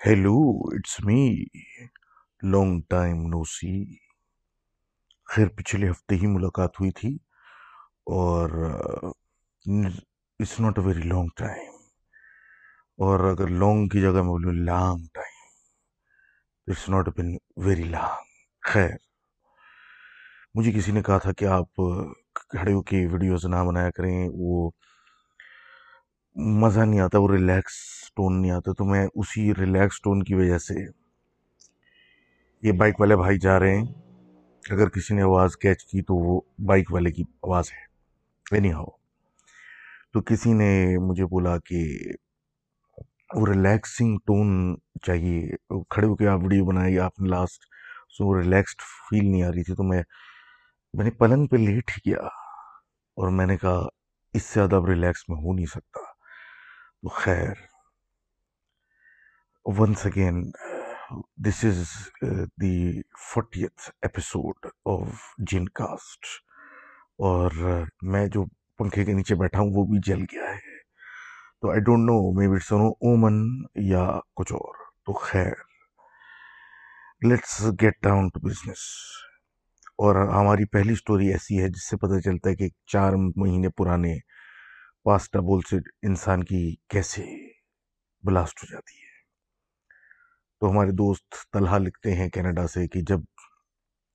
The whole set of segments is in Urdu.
Hello it's me long time no see خیر پچھلے ہفتے ہی ملاقات ہوئی تھی اور it's not a very long time اور اگر لانگ کی جگہ میں بولوں long time it's not been very long خیر مجھے کسی نے کہا تھا کہ آپ کھڑے ہو کے ویڈیوز نہ بنایا کریں وہ مزہ نہیں آتا، وہ ریلیکس ٹون نہیں آتا، تو میں اسی ریلیکس ٹون کی وجہ سے یہ بائک والے بھائی جا رہے ہیں۔ اگر کسی نے آواز کیچ کی تو وہ بائک والے کی آواز ہے۔ اینی ہاؤ تو کسی نے مجھے بولا کہ وہ ریلیکسنگ ٹون چاہیے۔ کھڑے ہو کے آپ ویڈیو بنائی آپ نے لاسٹ سو ریلیکسڈ فیل نہیں آ رہی تھی، تو میں میں نے پلنگ پہ لیٹ ہی کیا اور میں نے کہا، اس سے زیادہ اب ریلیکس میں ہو نہیں سکتا۔ تو خیر۔ Once again this is the fortieth episode of جن کاسٹ اور uh, میں جو پنکھے کے نیچے بیٹھا ہوں وہ بھی جل گیا ہے۔ تو I don't know may be سنو اومن یا کچھ اور۔ تو خیر۔ Let's get down to business اور ہماری پہلی سٹوری ایسی ہے جس سے پتہ چلتا ہے کہ چار مہینے پرانے پاسٹا بول سے انسان کی کیسے بلاسٹ ہو جاتی ہے؟ تو ہمارے دوست طلحہ لکھتے ہیں کینیڈا سے کہ جب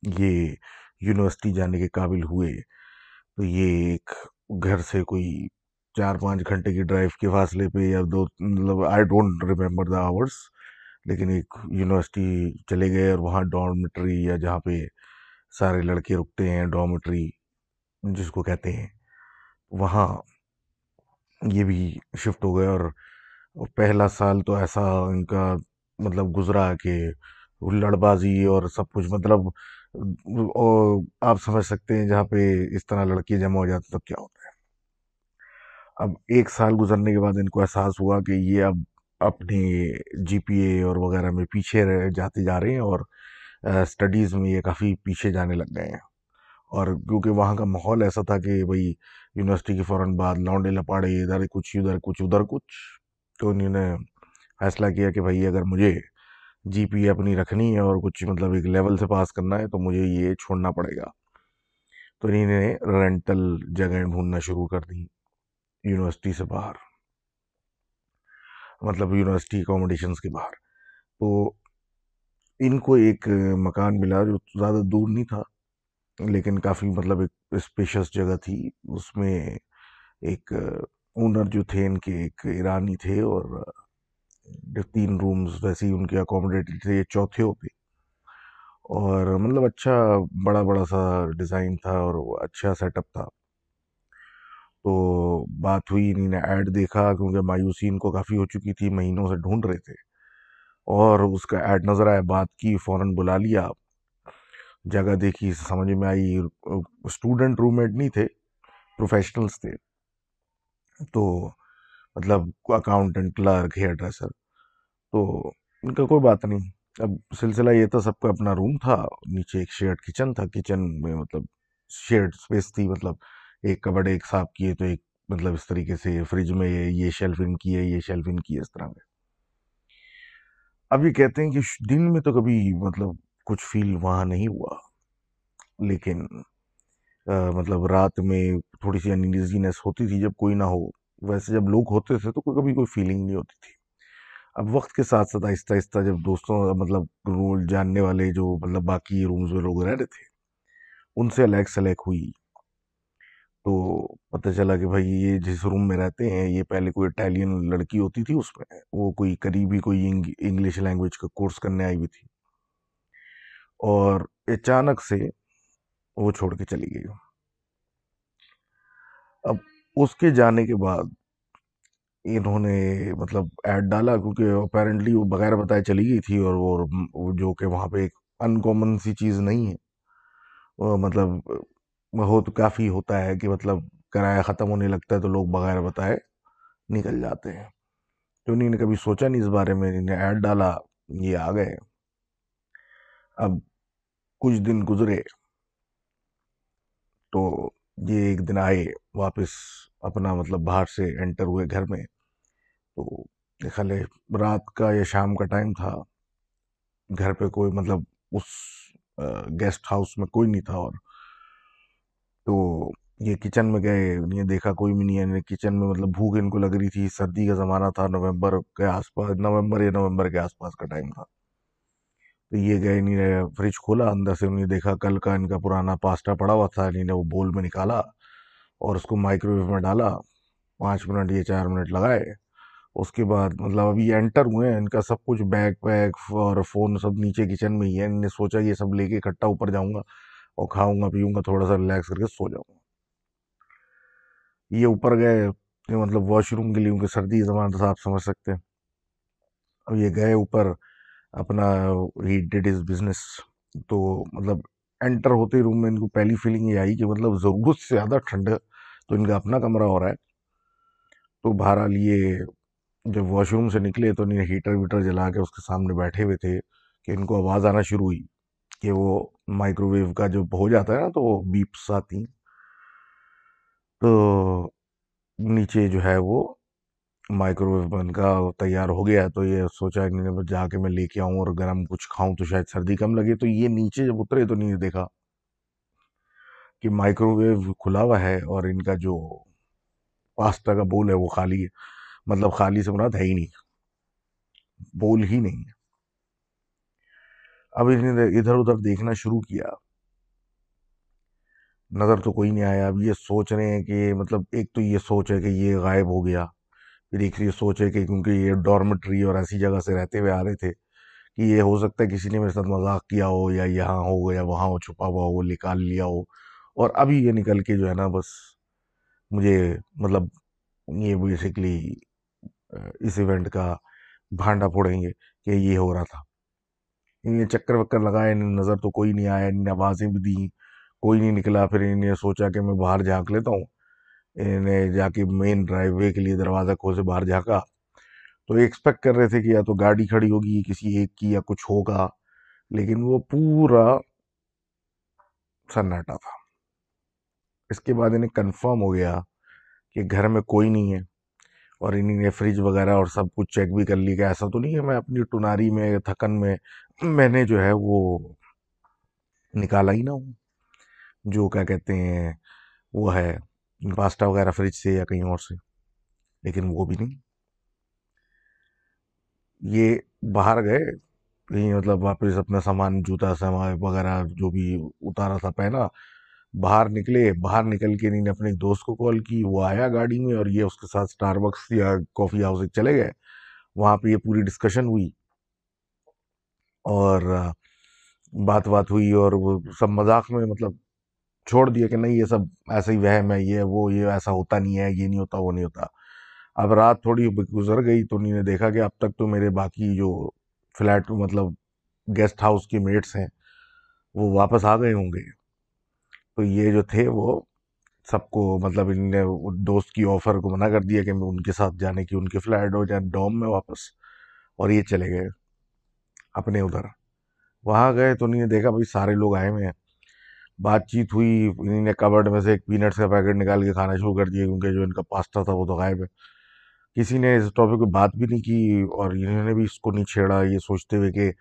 یہ یونیورسٹی جانے کے قابل ہوئے تو یہ ایک گھر سے کوئی چار پانچ گھنٹے کی ڈرائیو کے فاصلے پہ یا دو مطلب I don't remember the hours لیکن ایک یونیورسٹی چلے گئے اور وہاں ڈارمیٹری یا جہاں پہ سارے لڑکے رکتے ہیں ڈارمیٹری جس کو کہتے ہیں، وہاں یہ بھی شفٹ ہو گئے اور پہلا سال تو ایسا ان کا مطلب گزرا کہ لڑ بازی اور سب کچھ مطلب آپ سمجھ سکتے ہیں جہاں پہ اس طرح لڑکے جمع ہو جاتے تو کیا ہوتا ہے۔ اب ایک سال گزرنے کے بعد ان کو احساس ہوا کہ یہ اب اپنے جی پی اے اور وغیرہ میں پیچھے رہ جاتے جا رہے ہیں اور اسٹڈیز میں یہ کافی پیچھے جانے لگ گئے ہیں۔ اور کیونکہ وہاں کا ماحول ایسا تھا کہ بھائی یونیورسٹی کے فوراً بعد لانڈے لپاڑے، ادھر کچھ ادھر کچھ ادھر کچھ۔ تو انہوں نے فیصلہ کیا کہ بھائی، اگر مجھے جی پی اپنی رکھنی ہے اور کچھ مطلب ایک لیول سے پاس کرنا ہے، تو مجھے یہ چھوڑنا پڑے گا۔ تو انہیں نے رینٹل جگہیں ڈھونڈنا شروع کر دی یونیورسٹی سے باہر۔ مطلب یونیورسٹی اکوموڈیشنز کے باہر۔ تو ان کو ایک مکان ملا جو زیادہ دور نہیں تھا۔ لیکن کافی مطلب ایک اسپیشس جگہ تھی۔ اس میں ایک اونر جو تھے، ان کے ایک ایرانی تھے اور تین رومز ویسے ہی ان کے اکوموڈیٹڈ تھے، یہ چوتھے ہوتے اور مطلب اچھا بڑا بڑا سا ڈیزائن تھا اور اچھا سیٹ اپ تھا۔ تو بات ہوئی انہیں نے ایڈ دیکھا کیونکہ مایوسی ان کو کافی ہو چکی تھی، مہینوں سے ڈھونڈ رہے تھے۔ اور اس کا ایڈ نظر آیا، بات کی، فوراً بلا لیا۔ جگہ دیکھی سمجھ میں آئی اسٹوڈنٹ روم میٹ نہیں تھے پروفیشنلز تھے۔ تو مطلب اکاؤنٹنٹ کلرک ہیئر ڈریسر تو ان کا کوئی بات نہیں۔ اب سلسلہ یہ تھا، سب کا اپنا روم تھا۔ نیچے ایک شیئرڈ کچن تھا۔ کچن میں مطلب شیئرڈ اسپیس تھی۔ مطلب ایک کبڈ ایک صاف کیے تو ایک مطلب اس طریقے سے فریج میں یہ شیلف ان کی ہے یہ شیلف ان کی ہے اس طرح میں۔ اب یہ کہتے ہیں کہ دن میں تو کبھی مطلب کچھ فیل وہاں نہیں ہوا۔ لیکن مطلب رات میں تھوڑی سی انیزینس ہوتی تھی جب کوئی نہ ہو۔ ویسے جب لوگ ہوتے تھے تو کوئی کبھی کوئی فیلنگ نہیں ہوتی تھی۔ اب وقت کے ساتھ ساتھ آہستہ آہستہ جب دوستوں مطلب رول جاننے والے جو مطلب باقی رومز میں لوگ رہ رہے تھے، ان سے الیک سلیک ہوئی۔ تو پتہ چلا کہ بھائی، یہ جس روم میں رہتے ہیں، یہ پہلے کوئی اٹیلین لڑکی ہوتی تھی، اس میں وہ کوئی قریبی کوئی انگلش لینگویج کا کورس کرنے آئی ہوئی تھی۔ اور اچانک سے وہ چھوڑ کے چلی گئی۔ اب اس کے جانے کے بعد انہوں نے مطلب ایڈ ڈالا کیونکہ اپیرنٹلی وہ بغیر بتائے چلی گئی تھی اور وہ جو کہ وہاں پہ ایک انکامن سی چیز نہیں ہے۔ مطلب بہت کافی ہوتا ہے کہ مطلب کرایہ ختم ہونے لگتا ہے تو لوگ بغیر بتائے نکل جاتے ہیں۔ تو انہیں نے کبھی سوچا نہیں اس بارے میں؟ انہیں ایڈ ڈالا، یہ آ گئے۔ اب کچھ دن گزرے تو یہ ایک دن آئے واپس اپنا مطلب باہر سے انٹر ہوئے گھر میں تو خالے رات کا یا شام کا ٹائم تھا، گھر پہ کوئی مطلب اس گیسٹ ہاؤس میں کوئی نہیں تھا اور تو یہ کچن میں گئے، یہ دیکھا کوئی بھی نہیں ہے کچن میں مطلب بھوک ان کو لگ رہی تھی، سردی کا زمانہ تھا، نومبر کے آس پاس، نومبر یا نومبر کے آس پاس کا ٹائم تھا۔ تو یہ گئے انہیں فریج کھولا، اندر سے انہیں دیکھا کل کا ان کا پرانا پاستا پڑا ہوا تھا انہیں وہ بول میں نکالا اور اس کو مائکرو ویو میں ڈالا۔ پانچ منٹ یا چار منٹ لگائے۔ اس کے بعد مطلب ابھی انٹر ہوئے ہیں، ان کا سب کچھ بیگ ویگ اور فون سب نیچے کچن میں ہی ہے انہیں سوچا یہ سب لے کے اکٹھا اوپر جاؤں گا اور کھاؤں گا، پیوں گا، تھوڑا سا ریلیکس کر کے سو جاؤں گا۔ یہ اوپر گئے مطلب واش روم کے لیے ان سردی زمان تھا آپ سمجھ سکتے ہیں۔ اب یہ گئے اوپر۔ اپنا ہی ڈیڈ از بزنس تو مطلب انٹر ہوتے روم میں ان کو پہلی فیلنگ یہ آئی کہ مطلب ضرورت سے زیادہ ٹھنڈ تو ان کا اپنا کمرہ ہو رہا ہے۔ تو بہرحال یہ جب واش روم سے نکلے تو انہیں ہیٹر ویٹر جلا کے اس کے سامنے بیٹھے ہوئے تھے کہ ان کو آواز آنا شروع ہوئی کہ وہ مائکرو ویو کا جو ہو جاتا ہے نا تو وہ بیپس آتی تو نیچے جو ہے وہ مائکرو ویو بن کا تیار ہو گیا تو یہ سوچا کہ جا کے میں لے کے آؤں اور گرم کچھ کھاؤں تو شاید سردی کم لگے۔ تو یہ نیچے جب اترے تو نہیں دیکھا کہ مائکرو ویو کھلا ہوا ہے اور ان کا جو پاستا کا بول ہے وہ خالی ہے۔ مطلب خالی سے مراد ہے ہی نہیں۔ بول ہی نہیں اب انہیں ادھر ادھر دیکھنا شروع کیا۔ نظر تو کوئی نہیں آیا۔ اب یہ سوچ رہے ہیں کہ مطلب ایک تو یہ سوچ ہے کہ یہ غائب ہو گیا۔ ایک یہ سوچ ہے کہ کیونکہ یہ ڈارمٹری اور ایسی جگہ سے رہتے ہوئے آ رہے تھے کہ یہ ہو سکتا ہے کسی نے میرے ساتھ مذاق کیا ہو یا یہاں ہو یا وہاں ہو، چھپا ہوا ہو، نکال لیا ہو۔ اور ابھی یہ نکل کے جو ہے نا، بس مجھے مطلب یہ بیسکلی اس ایونٹ کا بھانڈا پھوڑیں گے کہ یہ ہو رہا تھا۔ انہیں چکر وکر لگائے نظر تو کوئی نہیں آیا انہیں آوازیں بھی دیں، کوئی نہیں نکلا، پھر انہیں سوچا کہ میں باہر جھانک لیتا ہوں۔ انہیں جا کے مین ڈرائیو وے کے لیے دروازہ کھو سے باہر جھانکا۔ تو ایکسپیکٹ کر رہے تھے کہ یا تو گاڑی کھڑی ہوگی کسی ایک کی یا کچھ ہوگا، لیکن وہ پورا سناٹا تھا۔ اس کے بعد انہیں کنفرم ہو گیا کہ گھر میں کوئی نہیں ہے اور انہیں نے فریج وغیرہ اور سب کچھ چیک بھی کر لی کہ ایسا تو نہیں ہے میں اپنی ٹناری میں، تھکن میں میں نے جو ہے وہ نکالا ہی نہ ہوں۔ جو کیا کہتے ہیں، وہ ہے۔ پاستا وغیرہ فریج سے یا کہیں اور سے، لیکن وہ بھی نہیں۔ یہ باہر گئے کہیں مطلب واپس اپنا سامان، جوتا، سامان وغیرہ جو بھی اتارا تھا پہنا، باہر نکلے۔ باہر نکل کے انہیں اپنے دوست کو کال کی، وہ آیا گاڑی میں اور یہ اس کے ساتھ سٹار بکس یا کافی ہاؤس چلے گئے۔ وہاں پہ یہ پوری ڈسکشن ہوئی۔ اور بات بات ہوئی اور وہ سب مذاق میں مطلب چھوڑ دیا کہ نہیں، یہ سب ایسا ہی وہم ہے، یہ وہ، یہ ایسا ہوتا نہیں ہے، یہ نہیں ہوتا، وہ نہیں ہوتا۔ اب رات تھوڑی گزر گئی، تو انہیں نے دیکھا کہ اب تک تو میرے باقی جو فلیٹ مطلب گیسٹ ہاؤس کی میٹس ہیں، وہ واپس آ گئے ہوں گے۔ تو یہ جو تھے وہ سب کو مطلب ان نے دوست کی آفر کو منع کر دیا کہ میں ان کے ساتھ جانے کی، ان کے فلیٹ ہو جائے ڈوم میں واپس، اور یہ چلے گئے اپنے ادھر۔ وہاں گئے تو انہیں دیکھا بھائی سارے لوگ آئے ہوئے ہیں۔ بات چیت ہوئی انہیں نے کبرڈ میں سے ایک پینٹس کا پیکٹ نکال کے کھانا شروع کر دیا، کیونکہ جو ان کا پاستا تھا وہ تو غائب ہے۔ کسی نے اس ٹاپک پہ بات بھی نہیں کی اور انہوں نے بھی اس کو نہیں چھیڑا۔ یہ سوچتے ہوئے کہ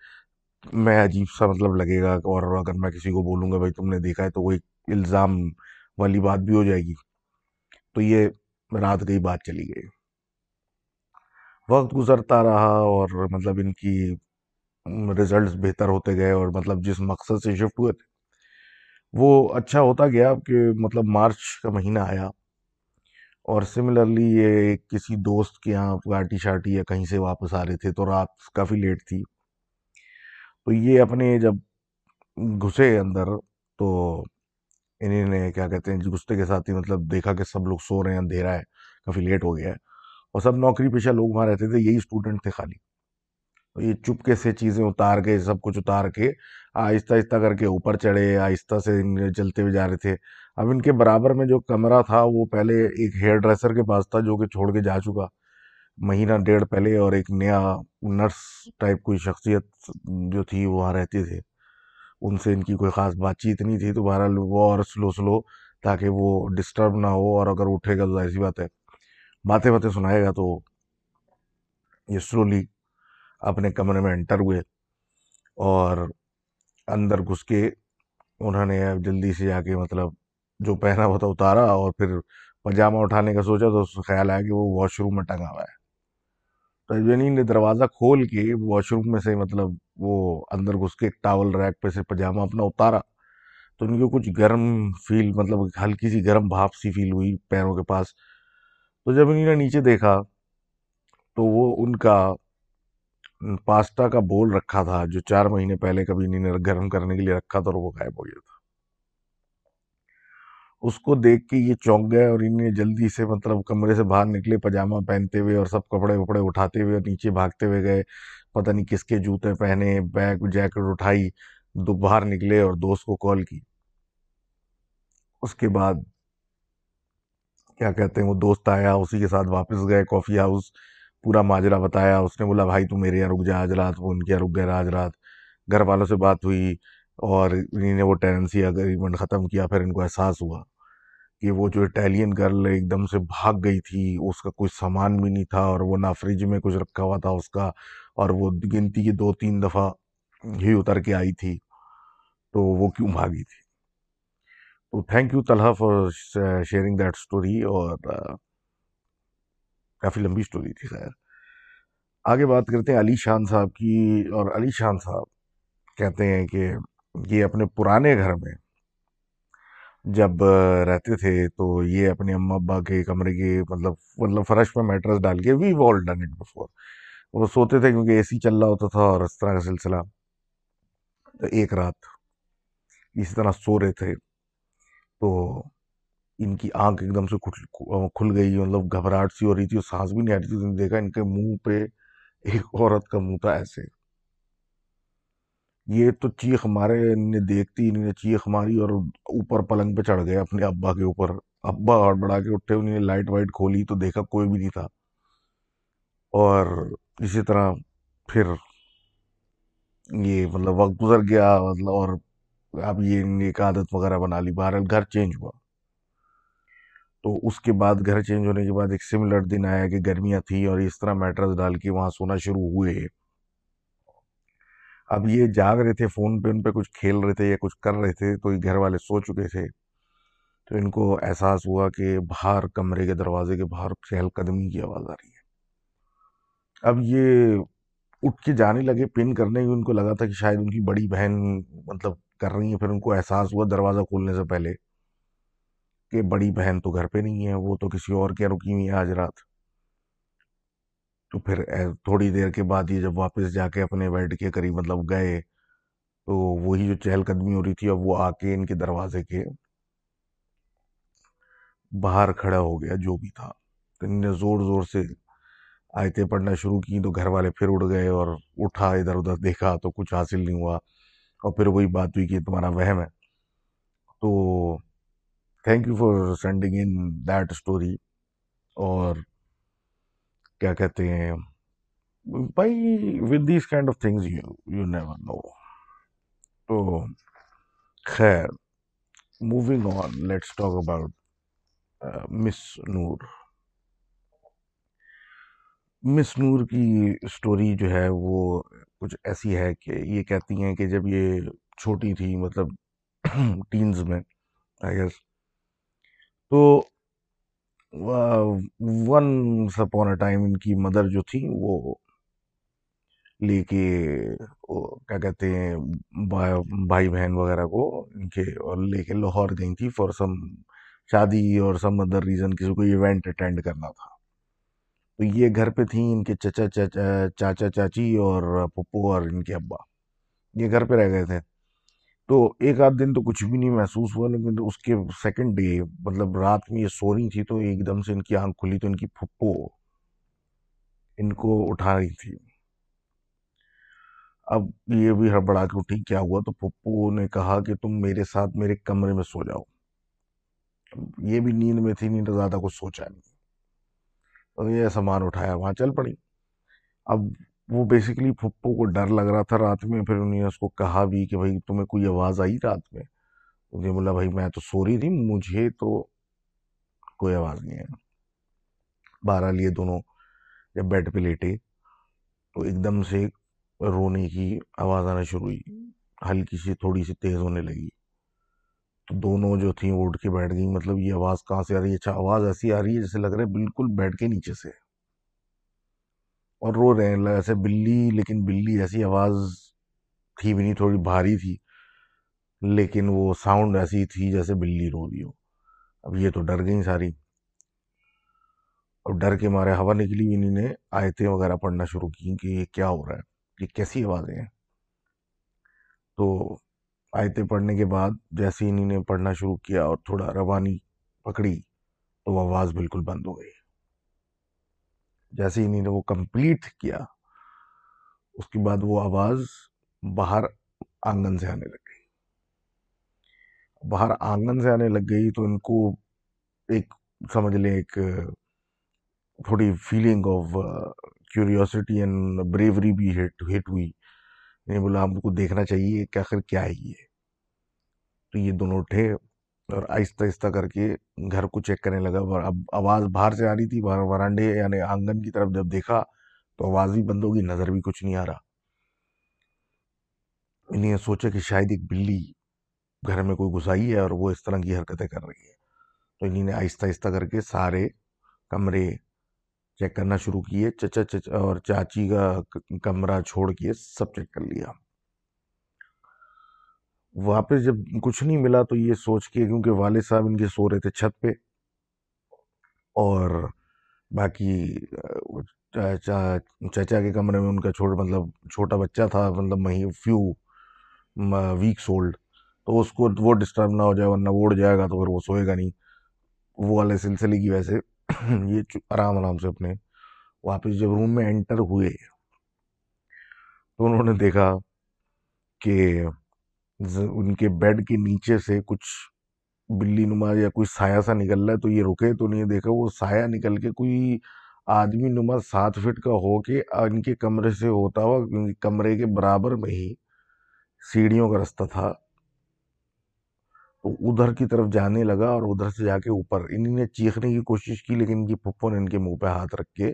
میں عجیب سا مطلب لگے گا اور اگر میں کسی کو بولوں گا، بھائی تم نے دیکھا ہے تو وہ ایک الزام والی بات بھی ہو جائے گی۔ تو یہ رات گئی بات چلی گئی۔ وقت گزرتا رہا اور مطلب ان کی ریزلٹس بہتر ہوتے گئے اور مطلب جس مقصد سے شفٹ ہوئے تھے۔ وہ اچھا ہوتا گیا کہ مطلب مارچ کا مہینہ آیا اور سملرلی یہ کسی دوست کے یہاں پارٹی شارٹی یا کہیں سے واپس آ رہے تھے تو رات کافی لیٹ تھی۔ تو یہ اپنے جب گھسے اندر تو انہیں نے کیا کہتے ہیں گھستے کے ساتھ ہی مطلب دیکھا کہ سب لوگ سو رہے ہیں، اندھیرا ہے، کافی لیٹ ہو گیا ہے اور سب نوکری پیشہ لوگ وہاں رہتے تھے، یہی اسٹوڈنٹ تھے خالی۔ یہ چپکے سے چیزیں اتار کے، سب کچھ اتار کے آہستہ آہستہ کر کے اوپر چڑھے، آہستہ سے چلتے ہوئے جا رہے تھے۔ اب ان کے برابر میں جو کمرہ تھا، وہ پہلے ایک ہیئر ڈریسر کے پاس تھا جو کہ چھوڑ کے جا چکا۔ مہینہ ڈیڑھ پہلے اور ایک نیا نرس ٹائپ کوئی شخصیت جو تھی وہاں رہتے تھے ان سے ان کی کوئی خاص بات چیت نہیں تھی، تو بہرحال وہ اور سلو سلو تاکہ وہ ڈسٹرب نہ ہو اور اگر اٹھے گا تو ایسی بات ہے۔ باتیں باتیں سنائے گا تو یہ سلولی اپنے کمرے میں انٹر ہوئے اور اندر گھس کے انہوں نے جلدی سے جا کے مطلب جو پہنا ہوا تھا اتارا اور پھر پجامہ اٹھانے کا سوچا تو اس خیال آیا کہ وہ واش روم میں ٹنگا ہوا ہے۔ تو جنی نے دروازہ کھول کے واش روم میں سے مطلب وہ اندر گھس کے ایک ٹاول ریک پہ سے پجامہ اپنا اتارا تو ان کو کچھ گرم فیل مطلب ہلکی سی گرم بھاپ سی فیل ہوئی پیروں کے پاس۔ تو جب انہوں نے نیچے دیکھا تو وہ ان کا پاستا کا بول رکھا تھا جو چار مہینے پہلے کبھی انہوں نے گرم کرنے کے لیے رکھا تھا اور وہ غائب ہو گیا تھا۔ اس کو دیکھ کے یہ چونک گئے اور انہیں جلدی سے مطلب کمرے سے باہر نکلے، پجامہ پہنتے ہوئے اور سب کپڑے وپڑے اٹھاتے ہوئے اور نیچے بھاگتے ہوئے گئے۔ پتہ نہیں کس کے جوتے پہنے، بیگ، جیکٹ اٹھائی، دو باہر نکلے اور دوست کو کال کی۔ اس کے بعد کیا کہتے ہیں، وہ دوست آیا، اسی کے ساتھ واپس گئے، کافی ہاؤس پورا ماجرا بتایا، اس نے بولا، بھائی تو میرے یہاں رک جا، آج رات وہ ان کے یہاں رک گئے، آج رات گھر والوں سے بات ہوئی اور انہیں نے وہ ٹیننسی اگریمنٹ ختم کیا، پھر ان کو احساس ہوا کہ وہ جو اٹیلین گرل ایک دم سے بھاگ گئی تھی، اس کا کوئی سامان بھی نہیں تھا اور وہ نہ فریج میں کچھ رکھا ہوا تھا اس کا اور وہ گنتی کی دو تین دفعہ ہی اتر کے آئی تھی، تو وہ کیوں بھاگی تھی؟ تو thank you Talha for sharing that story اور کافی لمبی اسٹوری تھی، خیر۔ آگے بات کرتے ہیں علی شان صاحب کی، اور علی شان صاحب کہتے ہیں کہ یہ اپنے پرانے گھر میں جب رہتے تھے تو یہ اپنے اماں ابا کے کمرے کے مطلب مطلب فرش پہ میٹرس ڈال کے we all done it before وہ سوتے تھے کیونکہ اے سی چل رہا ہوتا تھا اور اس طرح کا سلسلہ۔ تو ایک رات اسی طرح سو رہے تھے۔ تو ان کی آنکھ ایک دم سے کھل گئی مطلب گھبراہٹ سی ہو رہی تھی اور سانس بھی نہیں آ رہی تھی دیکھا ان کے منہ پہ ایک عورت کا منہ تھا ایسے یہ تو چیخ مارے نے دیکھتی انہیں چیخ ماری اور اوپر پلنگ پہ چڑھ گئے اپنے ابا کے اوپر ابا اور بڑھا کے اٹھے انہیں لائٹ وائٹ کھولی تو دیکھا کوئی بھی نہیں تھا اور اسی طرح پھر یہ مطلب وقت گزر گیا مطلب اور اب یہ ایک عادت وغیرہ بنا لی بہرحال گھر چینج ہوا تو اس کے بعد گھر چینج ہونے کے بعد ایک سملر دن آیا کہ گرمیاں تھیں اور اس طرح میٹرز ڈال کے وہاں سونا شروع ہوئے۔ اب یہ جاگ رہے تھے فون پہ، ان پہ کچھ کھیل رہے تھے یا کچھ کر رہے تھے تو گھر والے سو چکے تھے۔ تو ان کو احساس ہوا کہ باہر کمرے کے دروازے کے باہر چہل قدمی کی آواز آ رہی ہے۔ اب یہ اٹھ کے جانے لگے، پن کرنے ان کو لگا تھا کہ شاید ان کی بڑی بہن مطلب کر رہی ہیں۔ پھر ان کو احساس ہوا دروازہ کھولنے سے پہلے۔ کہ بڑی بہن تو گھر پہ نہیں ہے، وہ تو کسی اور کے رکی ہوئی ہے آج رات۔ تو پھر تھوڑی دیر کے بعد یہ جب واپس جا کے اپنے بیڈ کے قریب مطلب گئے، تو وہی جو چہل قدمی ہو رہی تھی، اب وہ آ کے ان کے دروازے کے باہر کھڑا ہو گیا، جو بھی تھا۔ تو ان نے زور زور سے آیتیں پڑھنا شروع کی تو گھر والے پھر اڑ گئے اور اٹھا ادھر ادھر، دیکھا تو کچھ حاصل نہیں ہوا۔ اور پھر وہی بات ہوئی کہ تمہارا وہم ہے۔ تو thank you for sending in that story اور کیا کہتے ہیں، بھائی with these kind of things you never know تو خیر moving on let's talk about Miss Noor Miss Noor کی اسٹوری جو ہے وہ کچھ ایسی ہے کہ یہ کہتی ہیں کہ جب یہ چھوٹی تھی مطلب ٹینز میں آئی گیس تو ون سپون اے ٹائم ان کی مدر جو تھی وہ لے کے کیا کہتے ہیں، بھائی بہن وغیرہ کو ان کے اور لے کے لاہور گئی تھی فار سم شادی اور سم ادر ریزن کسی کو ایونٹ اٹینڈ کرنا تھا۔ تو یہ گھر پہ تھیں ان کے چچا، چاچا، چاچی اور پپو اور ان کے ابا۔ یہ گھر پہ رہ گئے تھے۔ تو ایک آدھ دن تو کچھ بھی نہیں محسوس ہوا، لیکن اس کے سیکنڈ ڈے مطلب رات میں یہ سو رہی تھی تو ایک دم سے ان کی آنکھ کھلی تو ان کی پھپھو ان کو اٹھا رہی تھی۔ اب یہ بھی ہڑبڑا کے اٹھی، کیا ہوا؟ تو پھپھو نے کہا کہ تم میرے ساتھ میرے کمرے میں سو جاؤ۔ یہ بھی نیند میں تھی، نیند زیادہ کچھ سوچا نہیں۔ تو یہ سامان اٹھایا، وہاں چل پڑی۔ اب وہ بیسیکلی پھپھو کو ڈر لگ رہا تھا رات میں، پھر انہوں نے اس کو کہا بھی کہ بھائی تمہیں کوئی آواز آئی رات میں؟ انہوں نے بولا بھائی میں تو سو رہی تھی، مجھے تو کوئی آواز نہیں ہے بہرحال یہ دونوں جب بیڈ پہ لیٹے تو ایک دم سے رونے کی آواز آنا شروع ہوئی۔ ہلکی سی، تھوڑی سی تیز ہونے لگی۔ تو دونوں جو تھیں، وہ اٹھ کے بیٹھ گئیں۔ مطلب یہ آواز کہاں سے آ رہی ہے؟ اچھا آواز ایسی آ رہی ہے جیسے لگ رہا ہے بالکل بیٹھ کے نیچے سے۔ اور رو رہے ہیں ایسے بلی، لیکن بلی ایسی آواز تھی بھی نہیں، تھوڑی بھاری تھی، لیکن وہ ساؤنڈ ایسی تھی جیسے بلی رو رہی ہو۔ اب یہ تو ڈر گئیں ساری۔ اور ڈر کے مارے ہوا نکلی بھی انہیں نے آیتیں وغیرہ پڑھنا شروع کی کہ یہ کیا ہو رہا ہے، یہ کیسی آوازیں ہیں۔ تو آیتیں پڑھنے کے بعد جیسے انہیں نے پڑھنا شروع کیا اور تھوڑا روانی پکڑی تو وہ آواز بالکل بند ہو گئی۔ جیسے انہیں نے وہ کمپلیٹ کیا، اس کے بعد وہ آواز باہر آنگن سے آنے لگ گئی۔ باہر آنگن سے آنے لگ گئی تو ان کو ایک، سمجھ لیں ایک، تھوڑی feeling of curiosity and bravery بھی ہٹ ہٹ ہوئی۔ یعنی بولا ہم کو دیکھنا چاہیے کہ آخر کیا ہے یہ۔ تو یہ دونوں اٹھے۔ اور آہستہ آہستہ کر کے گھر کو چیک کرنے لگا اب آواز باہر سے آ رہی تھی، باہر ورانڈے یعنی آنگن کی طرف جب دیکھا تو آواز بھی بند ہوگی، نظر بھی کچھ نہیں آ رہا۔ انہیں سوچا کہ شاید ایک بلی گھر میں کوئی گھسائی ہے اور وہ اس طرح کی حرکتیں کر رہی ہے تو انہیں نے آہستہ آہستہ کر کے سارے کمرے چیک کرنا شروع کیے، چچا چچا اور چاچی کا کمرہ چھوڑ کے سب چیک کر لیا۔ واپس جب کچھ نہیں ملا تو یہ سوچ کے کیونکہ والد صاحب ان کے سو رہے تھے چھت پہ اور باقی چچا کے کمرے میں ان کا چھوٹا مطلب چھوٹا بچہ تھا مطلب مہی فیو ویکس اولڈ تو اس کو وہ ڈسٹرب نہ ہو جائے، ورنہ وہ اڑ جائے گا تو پھر وہ سوئے گا نہیں۔ وہ والے سلسلے کی وجہ سے یہ آرام آرام سے اپنے واپس جب روم میں انٹر ہوئے تو انہوں نے دیکھا کہ ان کے بیڈ کے نیچے سے کچھ بلی نما یا کوئی سایہ سا نکل رہا ہے تو یہ رکے تو نہیں دیکھا وہ سایہ نکل کے کوئی آدمی نما سات فٹ کا ہو کے ان کے کمرے سے ہوتا ہوا کمرے کے برابر میں ہی سیڑھیوں کا رستہ تھا۔ تو ادھر کی طرف جانے لگا اور ادھر سے جا کے اوپر انہیں نے چیخنے کی کوشش کی لیکن ان کی پھپھو نے ان کے منہ پہ ہاتھ رکھ کے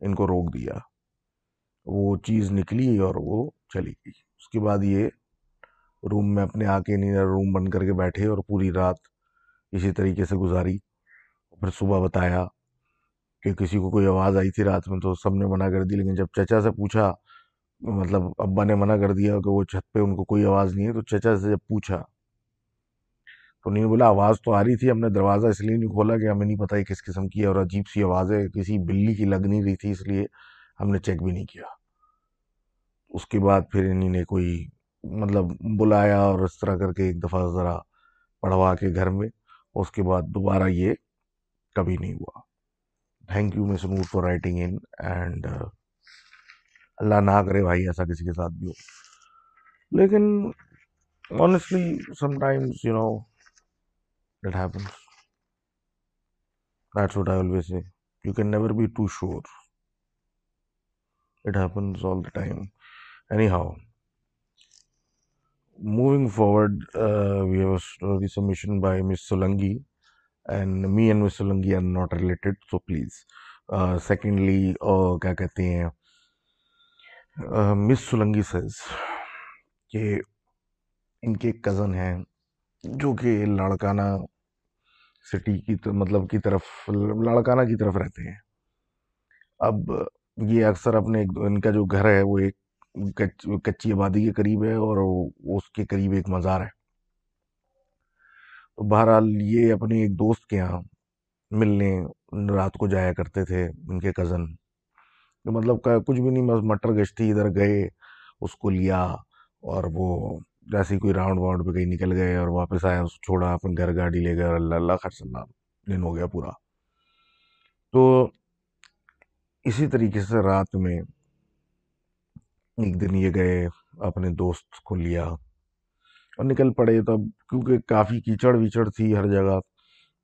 ان کو روک دیا۔ وہ چیز نکلی اور وہ چلی گئی۔ اس کے بعد یہ روم میں اپنے آ کے انہیں روم بند کر کے بیٹھے اور پوری رات اسی طریقے سے گزاری۔ پھر صبح بتایا کہ کسی کو کوئی آواز آئی تھی رات میں تو سب نے منع کر دی، لیکن جب چچا سے پوچھا مطلب ابا نے منع کر دیا کہ وہ چھت پہ ان کو کوئی آواز نہیں ہے، تو چچا سے جب پوچھا تو انہوں نے بولا، آواز تو آ رہی تھی، ہم نے دروازہ اس لیے نہیں کھولا کہ ہمیں نہیں پتا کس قسم کی ہے اور عجیب سی آواز ہے، کسی بلی کی لگ نہیں رہی تھی، اس لیے ہم نے چیک بھی نہیں کیا۔ اس کے بعد پھر انہیں نے کوئی مطلب بلایا اور اس طرح کر کے ایک دفعہ ذرا پڑھوا کے گھر میں اس کے بعد دوبارہ یہ کبھی نہیں ہوا thank you Miss Noor for writing in and اللہ نہ کرے بھائی ایسا کسی کے ساتھ بھی ہو لیکن honestly sometimes you know that happens. That's what I always say. You can never be too sure. It happens all the time. Anyhow, moving forward, uh, we have a story uh, submission by Miss Solangi, and me and Miss Solangi are not related, so please. کیا کہتے ہیں مس سولنگی سیز کہ ان کے ایک کزن ہیں جو کہ لڑکانہ سٹی کی مطلب کی طرف لڑکانہ کی طرف رہتے ہیں اب یہ اکثر اپنے ان کا جو گھر ہے وہ ایک کچی آبادی کے قریب ہے اور اس کے قریب ایک مزار ہے۔ تو بہرحال یہ اپنی ایک دوست کے یہاں ملنے رات کو جایا کرتے تھے ان کے کزن مطلب کچھ بھی نہیں مٹر گشتی ادھر گئے، اس کو لیا اور وہ جیسے کوئی راؤنڈ واؤنڈ پہ کہیں نکل گئے اور واپس آیا، اس چھوڑا اپنے گھر گاڑی لے گئے اور اللہ اللہ خرچ اللہ دن ہو گیا پورا۔ تو اسی طریقے سے رات میں ایک دن یہ گئے، اپنے دوست کو لیا اور نکل پڑے۔ تب کیونکہ کافی کیچڑ ویچڑ تھی ہر جگہ،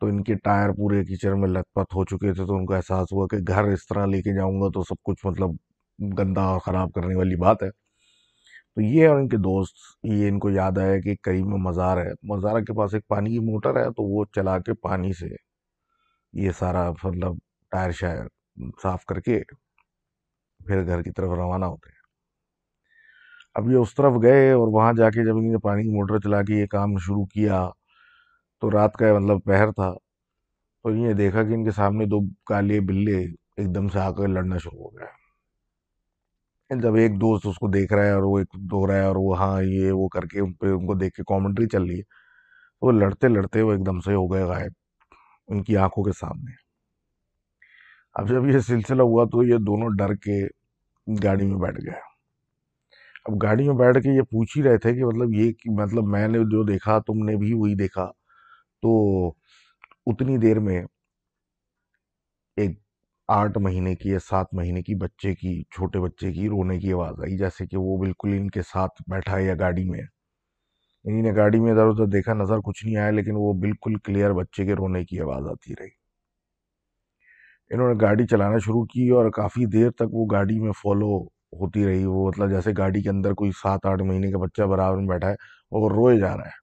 تو ان کے ٹائر پورے کیچڑ میں لت پت ہو چکے تھے۔ تو ان کو احساس ہوا کہ گھر اس طرح لے کے جاؤں گا تو سب کچھ مطلب گندا اور خراب کرنے والی بات ہے۔ تو یہ اور ان کے دوست، یہ ان کو یاد آیا کہ قریب میں مزار ہے۔ مزار کے پاس ایک پانی کی موٹر ہے، تو وہ چلا کے پانی سے یہ سارا مطلب ٹائر شائر صاف کر کے پھر گھر کی طرف روانہ ہوتے ہیں۔ اب یہ اس طرف گئے اور وہاں جا کے جب انہیں پانی کی موٹر چلا کے یہ کام شروع کیا تو رات کا مطلب پہر تھا تو انہیں دیکھا کہ ان کے سامنے دو کالے بلے ایک دم سے آ کر لڑنا شروع ہو گیا۔ جب ایک دوست اس کو دیکھ رہا ہے اور وہ ایک دو رہا ہے اور وہ ہاں یہ وہ کر کے ان پہ ان کو دیکھ کے کامنٹری چل رہی ہے وہ لڑتے لڑتے وہ ایک دم سے ہو گئے غائب ان کی آنکھوں کے سامنے۔ اب جب یہ سلسلہ ہوا تو یہ دونوں ڈر کے گاڑی میں بیٹھ گئے۔ اب گاڑی میں بیٹھ کے یہ پوچھ ہی رہے تھے کہ مطلب یہ مطلب میں نے جو دیکھا تم نے بھی وہی دیکھا۔ تو اتنی دیر میں ایک آٹھ مہینے کی یا سات مہینے کی بچے کی، چھوٹے بچے کی رونے کی آواز آئی، جیسے کہ وہ بالکل ان کے ساتھ بیٹھا ہے یا گاڑی میں۔ انہیں نے گاڑی میں ادھر ادھر دیکھا، نظر کچھ نہیں آیا، لیکن وہ بالکل کلیئر بچے کے رونے کی آواز آتی رہی۔ انہوں نے گاڑی چلانا شروع کی اور کافی دیر تک وہ گاڑی میں فالو ہوتی رہی، وہ مطلب جیسے گاڑی کے اندر کوئی سات آٹھ مہینے کا بچہ برابر میں بیٹھا ہے اور روئے جا رہا ہے۔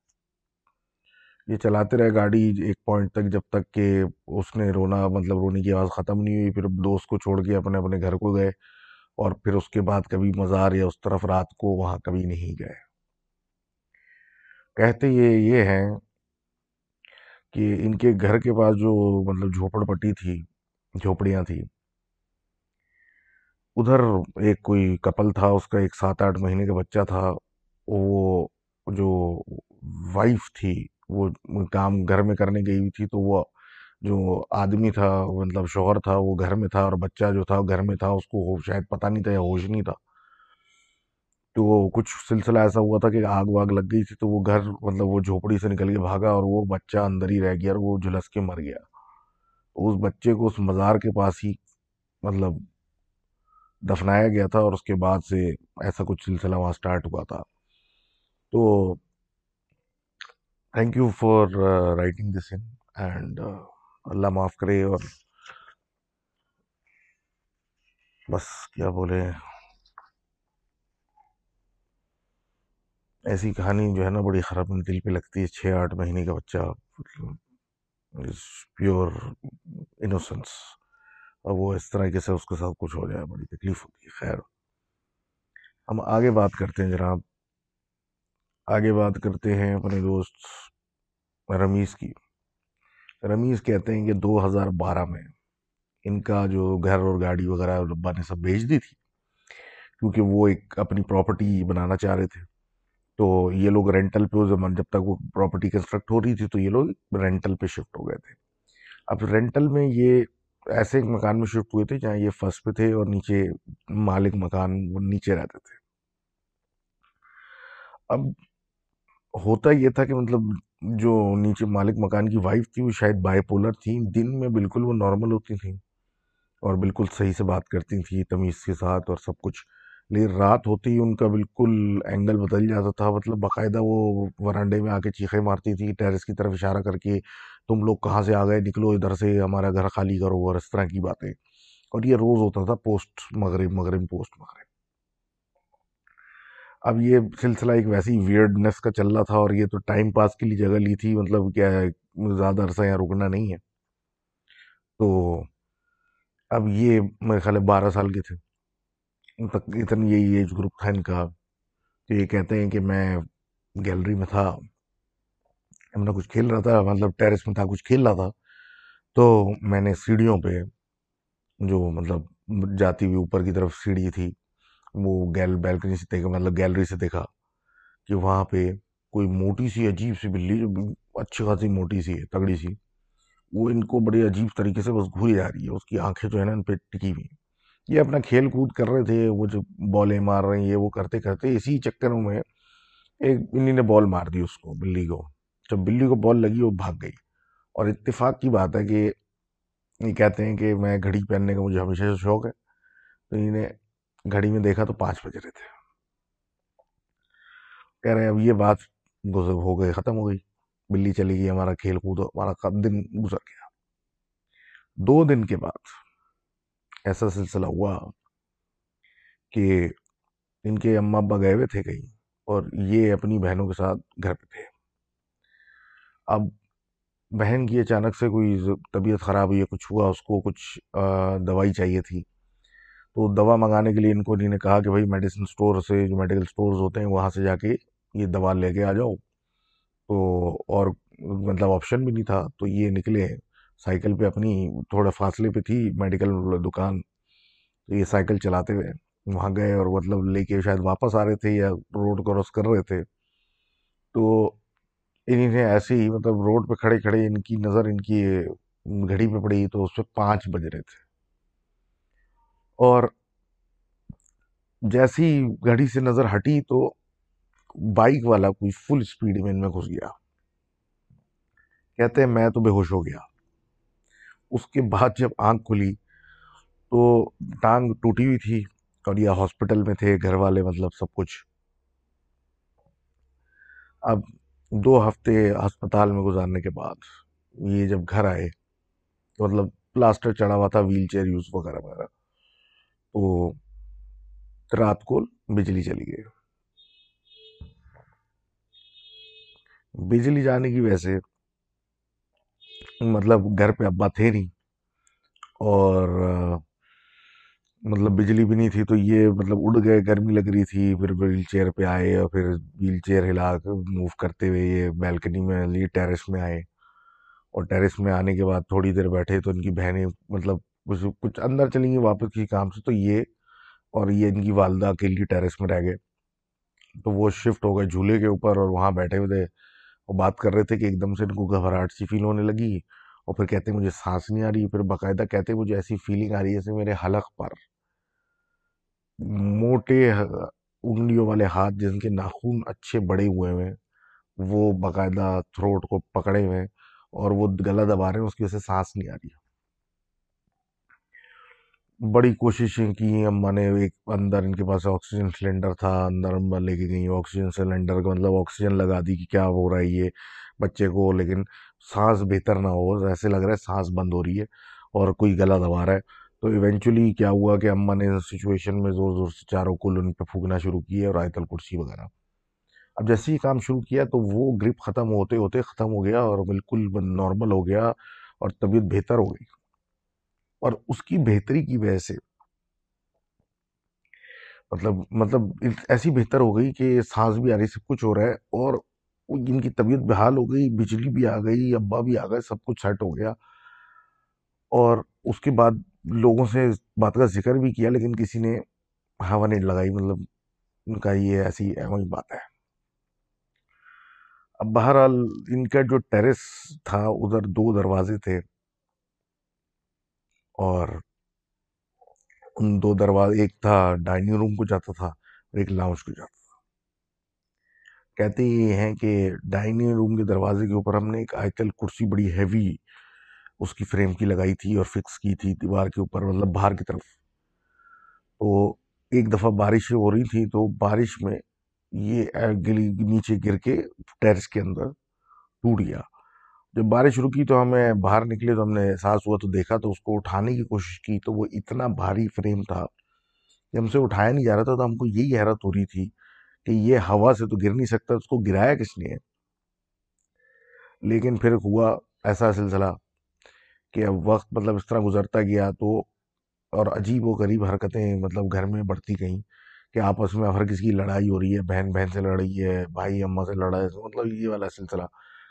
یہ چلاتے رہے گاڑی ایک پوائنٹ تک، جب تک کہ اس نے رونا مطلب رونے کی آواز ختم نہیں ہوئی، پھر دوست کو چھوڑ کے اپنے اپنے گھر کو گئے اور پھر اس کے بعد کبھی مزار یا اس طرف رات کو وہاں کبھی نہیں گئے۔ کہتے یہ یہ ہیں کہ ان کے گھر کے پاس جو مطلب جھوپڑ پٹی تھی، جھوپڑیاں تھی ادھر ایک کوئی کپل تھا، اس کا ایک سات آٹھ مہینے کا بچہ تھا، وہ جو وائف تھی، وہ کام گھر میں کرنے گئی ہوئی تھی، تو وہ جو آدمی تھا مطلب شوہر تھا، وہ گھر میں تھا اور بچہ جو تھا گھر میں تھا، اس کو شاید پتہ نہیں تھا یا ہوش نہیں تھا۔ تو وہ کچھ سلسلہ ایسا ہوا تھا کہ آگ واگ لگ گئی تھی، تو وہ گھر مطلب وہ جھوپڑی سے نکل کے بھاگا اور وہ بچہ اندر ہی رہ گیا اور وہ جھلس کے مر گیا۔ اس بچے کو اس مزار کے پاس ہی مطلب دفنایا گیا تھا اور اس کے بعد سے ایسا کچھ سلسلہ وہاں سٹارٹ ہوا تھا۔ تو thank you for writing this in and اللہ معاف کرے اور بس کیا بولے۔ ایسی کہانی جو ہے نا بڑی خراب دل پہ لگتی ہے۔ چھ آٹھ مہینے کا بچہ مطلب، پیور انوسنس اور وہ اس طرح سے اس کے ساتھ کچھ ہو جائے، بڑی تکلیف ہوتی ہے، خیر۔ ہم آگے بات کرتے ہیں جناب۔ آگے بات کرتے ہیں اپنے دوست رمیز کی۔ رمیز کہتے ہیں کہ دو ہزار بارہ میں ان کا جو گھر اور گاڑی وغیرہ ربا نے سب بیچ دی تھی، کیونکہ وہ ایک اپنی پراپرٹی بنانا چاہ رہے تھے۔ تو یہ لوگ رینٹل پہ زمان جب تک وہ پراپرٹی کنسٹرکٹ ہو رہی تھی، تو یہ لوگ رینٹل پہ شفٹ ہو گئے تھے۔ اب رینٹل میں یہ ایسے ایک مکان میں شفٹ ہوئے تھے جہاں یہ فرسٹ پہ تھے اور نیچے مالک مکان وہ نیچے رہتے تھے۔ اب ہوتا یہ تھا کہ مطلب جو نیچے مالک مکان کی وائف تھی وہ شاید بائی پولر تھی، دن میں بالکل وہ نارمل ہوتی تھیں اور بالکل صحیح سے بات کرتی تھیں تمیز کے ساتھ اور سب کچھ۔ لیکن رات ہوتی ہی ان کا بالکل اینگل بدل جاتا تھا مطلب باقاعدہ وہ ورانڈے میں آ کے چیخیں مارتی تھی ٹیرس کی طرف اشارہ کر کے تم لوگ کہاں سے آ گئے؟ نکلو ادھر سے، ہمارا گھر خالی کرو، اور اس طرح کی باتیں۔ اور یہ روز ہوتا تھا، پوسٹ مغرب مغرب، پوسٹ مغرب۔ اب یہ سلسلہ ایک ویسی ویئرڈنس کا چل رہا تھا، اور یہ تو ٹائم پاس کے لیے جگہ لی تھی مطلب کیا ہے، زیادہ عرصہ یہاں رکنا نہیں ہے۔ تو اب یہ میرے خیال ہے بارہ سال کے تھے۔ تقریباً یہی ایج گروپ تھا ان کا تو یہ کہتے ہیں کہ میں گیلری میں تھا۔ میں کچھ کھیل رہا تھا مطلب ٹیرس میں تھا، کچھ کھیل رہا تھا۔ تو میں نے سیڑھیوں پہ جو مطلب جاتی ہوئی اوپر کی طرف سیڑھی تھی، وہ گیل بیلکنی سے دیکھا مطلب گیلری سے دیکھا کہ وہاں پہ کوئی موٹی سی، عجیب سی بلی جو اچھی خاصی موٹی سی ہے تگڑی سی، وہ ان کو بڑی عجیب طریقے سے بس گھوری جا رہی ہے۔ اس کی آنکھیں جو ہے نا، ان پہ ٹکی ہوئی یہ اپنا کھیل کود کر رہے تھے، وہ جو بالیں مار رہے ہیں، یہ وہ کرتے کرتے اسی چکروں میں ایک انہیں نے بال مار دی اس کو بلی کو۔ جب بلی کو بال لگی وہ بھاگ گئی۔ اور اتفاق کی بات ہے کہ یہ کہتے ہیں کہ میں گھڑی پہننے کا مجھے ہمیشہ سے شوق ہے۔ تو انہیں گھڑی میں دیکھا تو پانچ بج رہے تھے۔ کہہ رہے ہیں اب یہ بات گزر ہو گئی، ختم ہو گئی۔ بلی چلی گئی، ہمارا کھیل کود ہمارا دن گزر گیا۔ دو دن کے بعد ایسا سلسلہ ہوا کہ ان کے اماں ابا گئے ہوئے تھے کہیں اور یہ اپنی بہنوں کے ساتھ گھر پہ تھے۔ اب بہن کی اچانک سے کوئی طبیعت خراب ہوئی کچھ ہوا، اس کو کچھ دوائی چاہیے تھی۔ تو دوا منگانے کے لیے ان کو انہیں نے کہا کہ بھائی میڈیسن سٹور سے جو میڈیکل سٹورز ہوتے ہیں، وہاں سے جا کے یہ دوا لے کے آ جاؤ۔ تو اور مطلب آپشن بھی نہیں تھا، تو یہ نکلے سائیکل پہ اپنی تھوڑے فاصلے پہ تھی میڈیکل دکان۔ تو یہ سائیکل چلاتے ہوئے وہاں گئے اور مطلب لے کے شاید واپس آ رہے تھے یا روڈ کراس کر رہے تھے۔ تو انہیں ایسے ہی مطلب روڈ پہ کھڑے کھڑے ان کی نظر ان کی گھڑی پہ پڑی تو اس پہ پانچ بج رہے تھے۔ اور جیسی گھڑی سے نظر ہٹی تو بائک والا کوئی فل سپیڈ میں ان میں گھس گیا۔ کہتے ہیں میں تو بے ہوش ہو گیا۔ اس کے بعد جب آنکھ کھلی تو ٹانگ ٹوٹی ہوئی تھی اور یہ ہاسپٹل میں تھے، گھر والے مطلب سب کچھ۔ اب دو ہفتے ہسپتال میں گزارنے کے بعد یہ جب گھر آئے مطلب پلاسٹر چڑھا ہوا تھا، ویل چیئر یوز وغیرہ وغیرہ۔ تو رات کو بجلی چلی گئی۔ بجلی جانے کی وجہ سے مطلب گھر پہ ابا تھے نہیں اور مطلب بجلی بھی نہیں تھی تو یہ مطلب اڑ گئے، گرمی لگ رہی تھی، پھر ویل چیئر پہ آئے اور پھر ویل چیئر ہلا کر موو کرتے ہوئے یہ بیلکنی میں لی ٹیرس میں آئے۔ اور ٹیرس میں آنے کے بعد تھوڑی دیر بیٹھے تو ان کی بہنیں مطلب کچھ کچھ اندر چلیں گی واپس کسی کام سے تو یہ اور یہ ان کی والدہ اکیلی ٹیرس میں رہ گئے۔ تو وہ شفٹ ہو گئے جھولے کے اوپر اور وہاں بیٹھے ہوئے تھے۔ وہ بات کر رہے تھے کہ ایک دم سے ان کو گھبراہٹ سی فیل ہونے لگی۔ اور پھر کہتے ہیں مجھے سانس نہیں آ رہی، پھر باقاعدہ کہتے ہیں مجھے ایسی فیلنگ آ رہی ہے جیسے میرے حلق پر۔ موٹے انگلیوں والے ہاتھ جن کے ناخون اچھے بڑے ہوئے ہوئے وہ باقاعدہ تھروٹ کو پکڑے ہوئے اور وہ گلا دبا رہے ہیں، اس کی وجہ سے سانس نہیں آ رہی۔ بڑی کوششیں کی اماں نے ایک اندر ان کے پاس آکسیجن سلنڈر تھا، اندر اماں لے کے گئی آکسیجن سلنڈر کا مطلب آکسیجن لگا دی کہ کیا ہو رہا ہے یہ بچے کو، لیکن سانس بہتر نہ ہو، ایسے لگ رہا ہے سانس بند ہو رہی ہے اور کوئی گلا دبا رہا ہے۔ تو ایونچولی کیا ہوا کہ اماں نے سچویشن میں زور زور سے چاروں کل ان پہ پھونکنا شروع کیے اور آیت الکرسی وغیرہ۔ اب جیسے ہی کام شروع کیا تو وہ گرپ ختم ہوتے ہوتے ختم ہو گیا اور بالکل نارمل ہو گیا اور طبیعت بہتر ہو گئی۔ اور اس کی بہتری کی وجہ سے مطلب مطلب ایسی بہتر ہو گئی کہ سانس بھی آ رہی، سب کچھ ہو رہا ہے اور ان کی طبیعت بحال ہو گئی، بجلی بھی آ گئی، ابا بھی آ گئے، سب کچھ سیٹ ہو گیا۔ اور اس کے بعد لوگوں سے بات کا ذکر بھی کیا، لیکن کسی نے ہوا نہیں لگائی۔ مطلب ان کا یہ ایسی اہم بات ہے۔ اب بہرحال ان کا جو ٹیرس تھا، ادھر دو دروازے تھے۔ اور ان دو دروازے، ایک تھا ڈائننگ روم کو جاتا تھا اور ایک لاؤنج کو جاتا تھا۔ کہتے یہ ہیں کہ ڈائننگ روم کے دروازے کے اوپر ہم نے ایک آئیتل کرسی بڑی ہیوی اس کی فریم کی لگائی تھی اور فکس کی تھی دیوار کے اوپر مطلب باہر کی طرف۔ تو ایک دفعہ بارشیں ہو رہی تھی تو بارش میں یہ گلی نیچے گر کے ٹیرس کے اندر ٹوٹ گیا۔ جب بارش رکی تو ہمیں باہر نکلے تو ہم نے احساس ہوا تو دیکھا تو اس کو اٹھانے کی کوشش کی تو وہ اتنا بھاری فریم تھا کہ ہم سے اٹھایا نہیں جا رہا تھا تو ہم کو یہی حیرت ہو رہی تھی کہ یہ ہوا سے تو گر نہیں سکتا، اس کو گرایا کس نے لیکن پھر ہوا ایسا سلسلہ کہ اب وقت مطلب اس طرح گزرتا گیا تو اور عجیب و غریب حرکتیں مطلب گھر میں بڑھتی گئیں کہ آپس میں ہر کسی کی لڑائی ہو رہی ہے، بہن بہن سے لڑ رہی ہے، بھائی اماں سے لڑا ہے مطلب یہ والا سلسلہ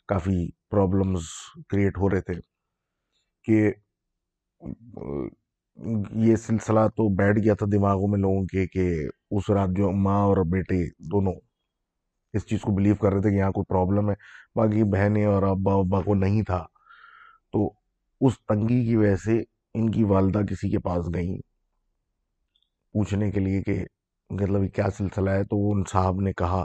کافی پرابلمز کریٹ ہو رہے تھے کہ یہ سلسلہ تو بیٹھ گیا تھا دماغوں میں لوگوں کے کہ اس رات جو ماں اور بیٹے دونوں اس چیز کو بلیو کر رہے تھے کہ یہاں کوئی پرابلم ہے، باقی بہنیں اور ابا ابا کو نہیں تھا۔ تو اس تنگی کی وجہ سے ان کی والدہ کسی کے پاس گئیں پوچھنے کے لیے کہ مطلب کیا سلسلہ ہے؟ تو ان صاحب نے کہا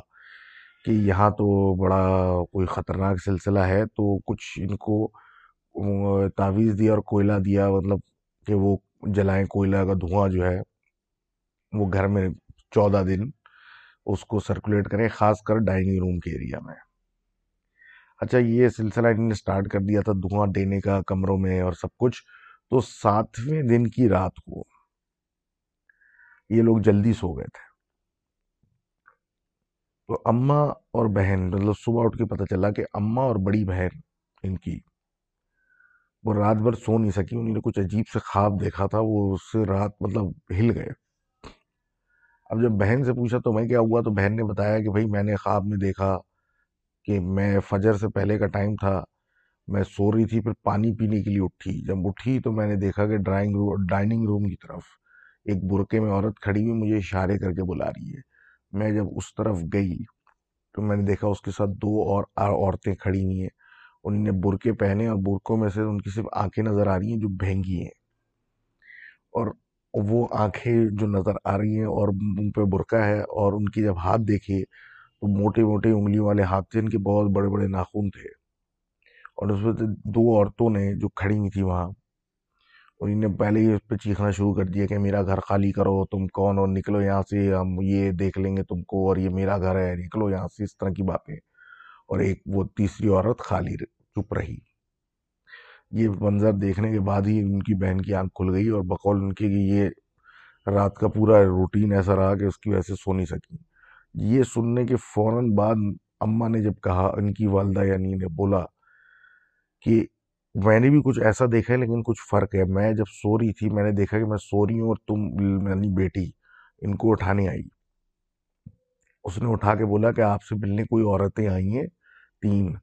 کہ یہاں تو بڑا کوئی خطرناک سلسلہ ہے، تو کچھ ان کو تعویذ دیا اور کوئلہ دیا مطلب کہ وہ جلائیں کوئلہ کا دھواں جو ہے، وہ گھر میں چودہ دن اس کو سرکولیٹ کریں، خاص کر ڈائننگ روم کے ایریا میں۔ اچھا یہ سلسلہ انہوں نے سٹارٹ کر دیا تھا دھواں دینے کا کمروں میں اور سب کچھ۔ تو ساتویں دن کی رات کو یہ لوگ جلدی سو گئے تھے۔ تو اماں اور بہن مطلب صبح اٹھ کے پتہ چلا کہ اماں اور بڑی بہن ان کی وہ رات بھر سو نہیں سکی، انہوں نے کچھ عجیب سے خواب دیکھا تھا، وہ اس سے رات مطلب ہل گئے۔ اب جب بہن سے پوچھا تو میں، کیا ہوا؟ تو بہن نے بتایا کہ بھائی، میں نے خواب میں دیکھا کہ میں فجر سے پہلے کا ٹائم تھا، میں سو رہی تھی، پھر پانی پینے کے لیے اٹھی۔ جب اٹھی تو میں نے دیکھا کہ ڈرائنگ روم ڈائننگ روم کی طرف ایک برقعے میں عورت کھڑی ہوئی مجھے اشارے کر کے بلا رہی ہے۔ میں جب اس طرف گئی تو میں نے دیکھا اس کے ساتھ دو اور عورتیں کھڑی ہوئی ہیں۔ انہوں نے برقے پہنے اور برقوں میں سے ان کی صرف آنکھیں نظر آ رہی ہیں جو بھینگی ہیں۔ اور وہ آنکھیں جو نظر آ رہی ہیں اور ان پہ برقع ہے اور ان کی جب ہاتھ دیکھے تو موٹے موٹے انگلیوں والے ہاتھ تھے ان کے بہت بڑے بڑے ناخون تھے۔ اور اس میں دو عورتوں نے جو کھڑی ہوئی تھی وہاں انہوں نے پہلے ہی اس پہ چیخنا شروع کر دیا کہ میرا گھر خالی کرو، تم کون اور نکلو یہاں سے، ہم یہ دیکھ لیں گے تم کو اور یہ میرا گھر ہے، نکلو یہاں سے، اس طرح کی باتیں۔ اور ایک وہ تیسری عورت خالی چپ رہی۔ یہ منظر دیکھنے کے بعد ہی ان کی بہن کی آنکھ کھل گئی اور بقول ان کی کہ یہ رات کا پورا روٹین ایسا رہا کہ اس کی وجہ سے سو نہیں سکی۔ یہ سننے کے فوراً بعد اماں نے جب کہا، ان کی والدہ یعنی نے بولا کہ میں نے بھی کچھ ایسا دیکھا ہے لیکن کچھ فرق ہے۔ میں جب سو رہی تھی، میں نے دیکھا کہ میں سو رہی ہوں اور تم یعنی بیٹی ان کو اٹھانے آئی۔ اس نے اٹھا کے بولا کہ آپ سے ملنے کوئی عورتیں آئی ہیں تین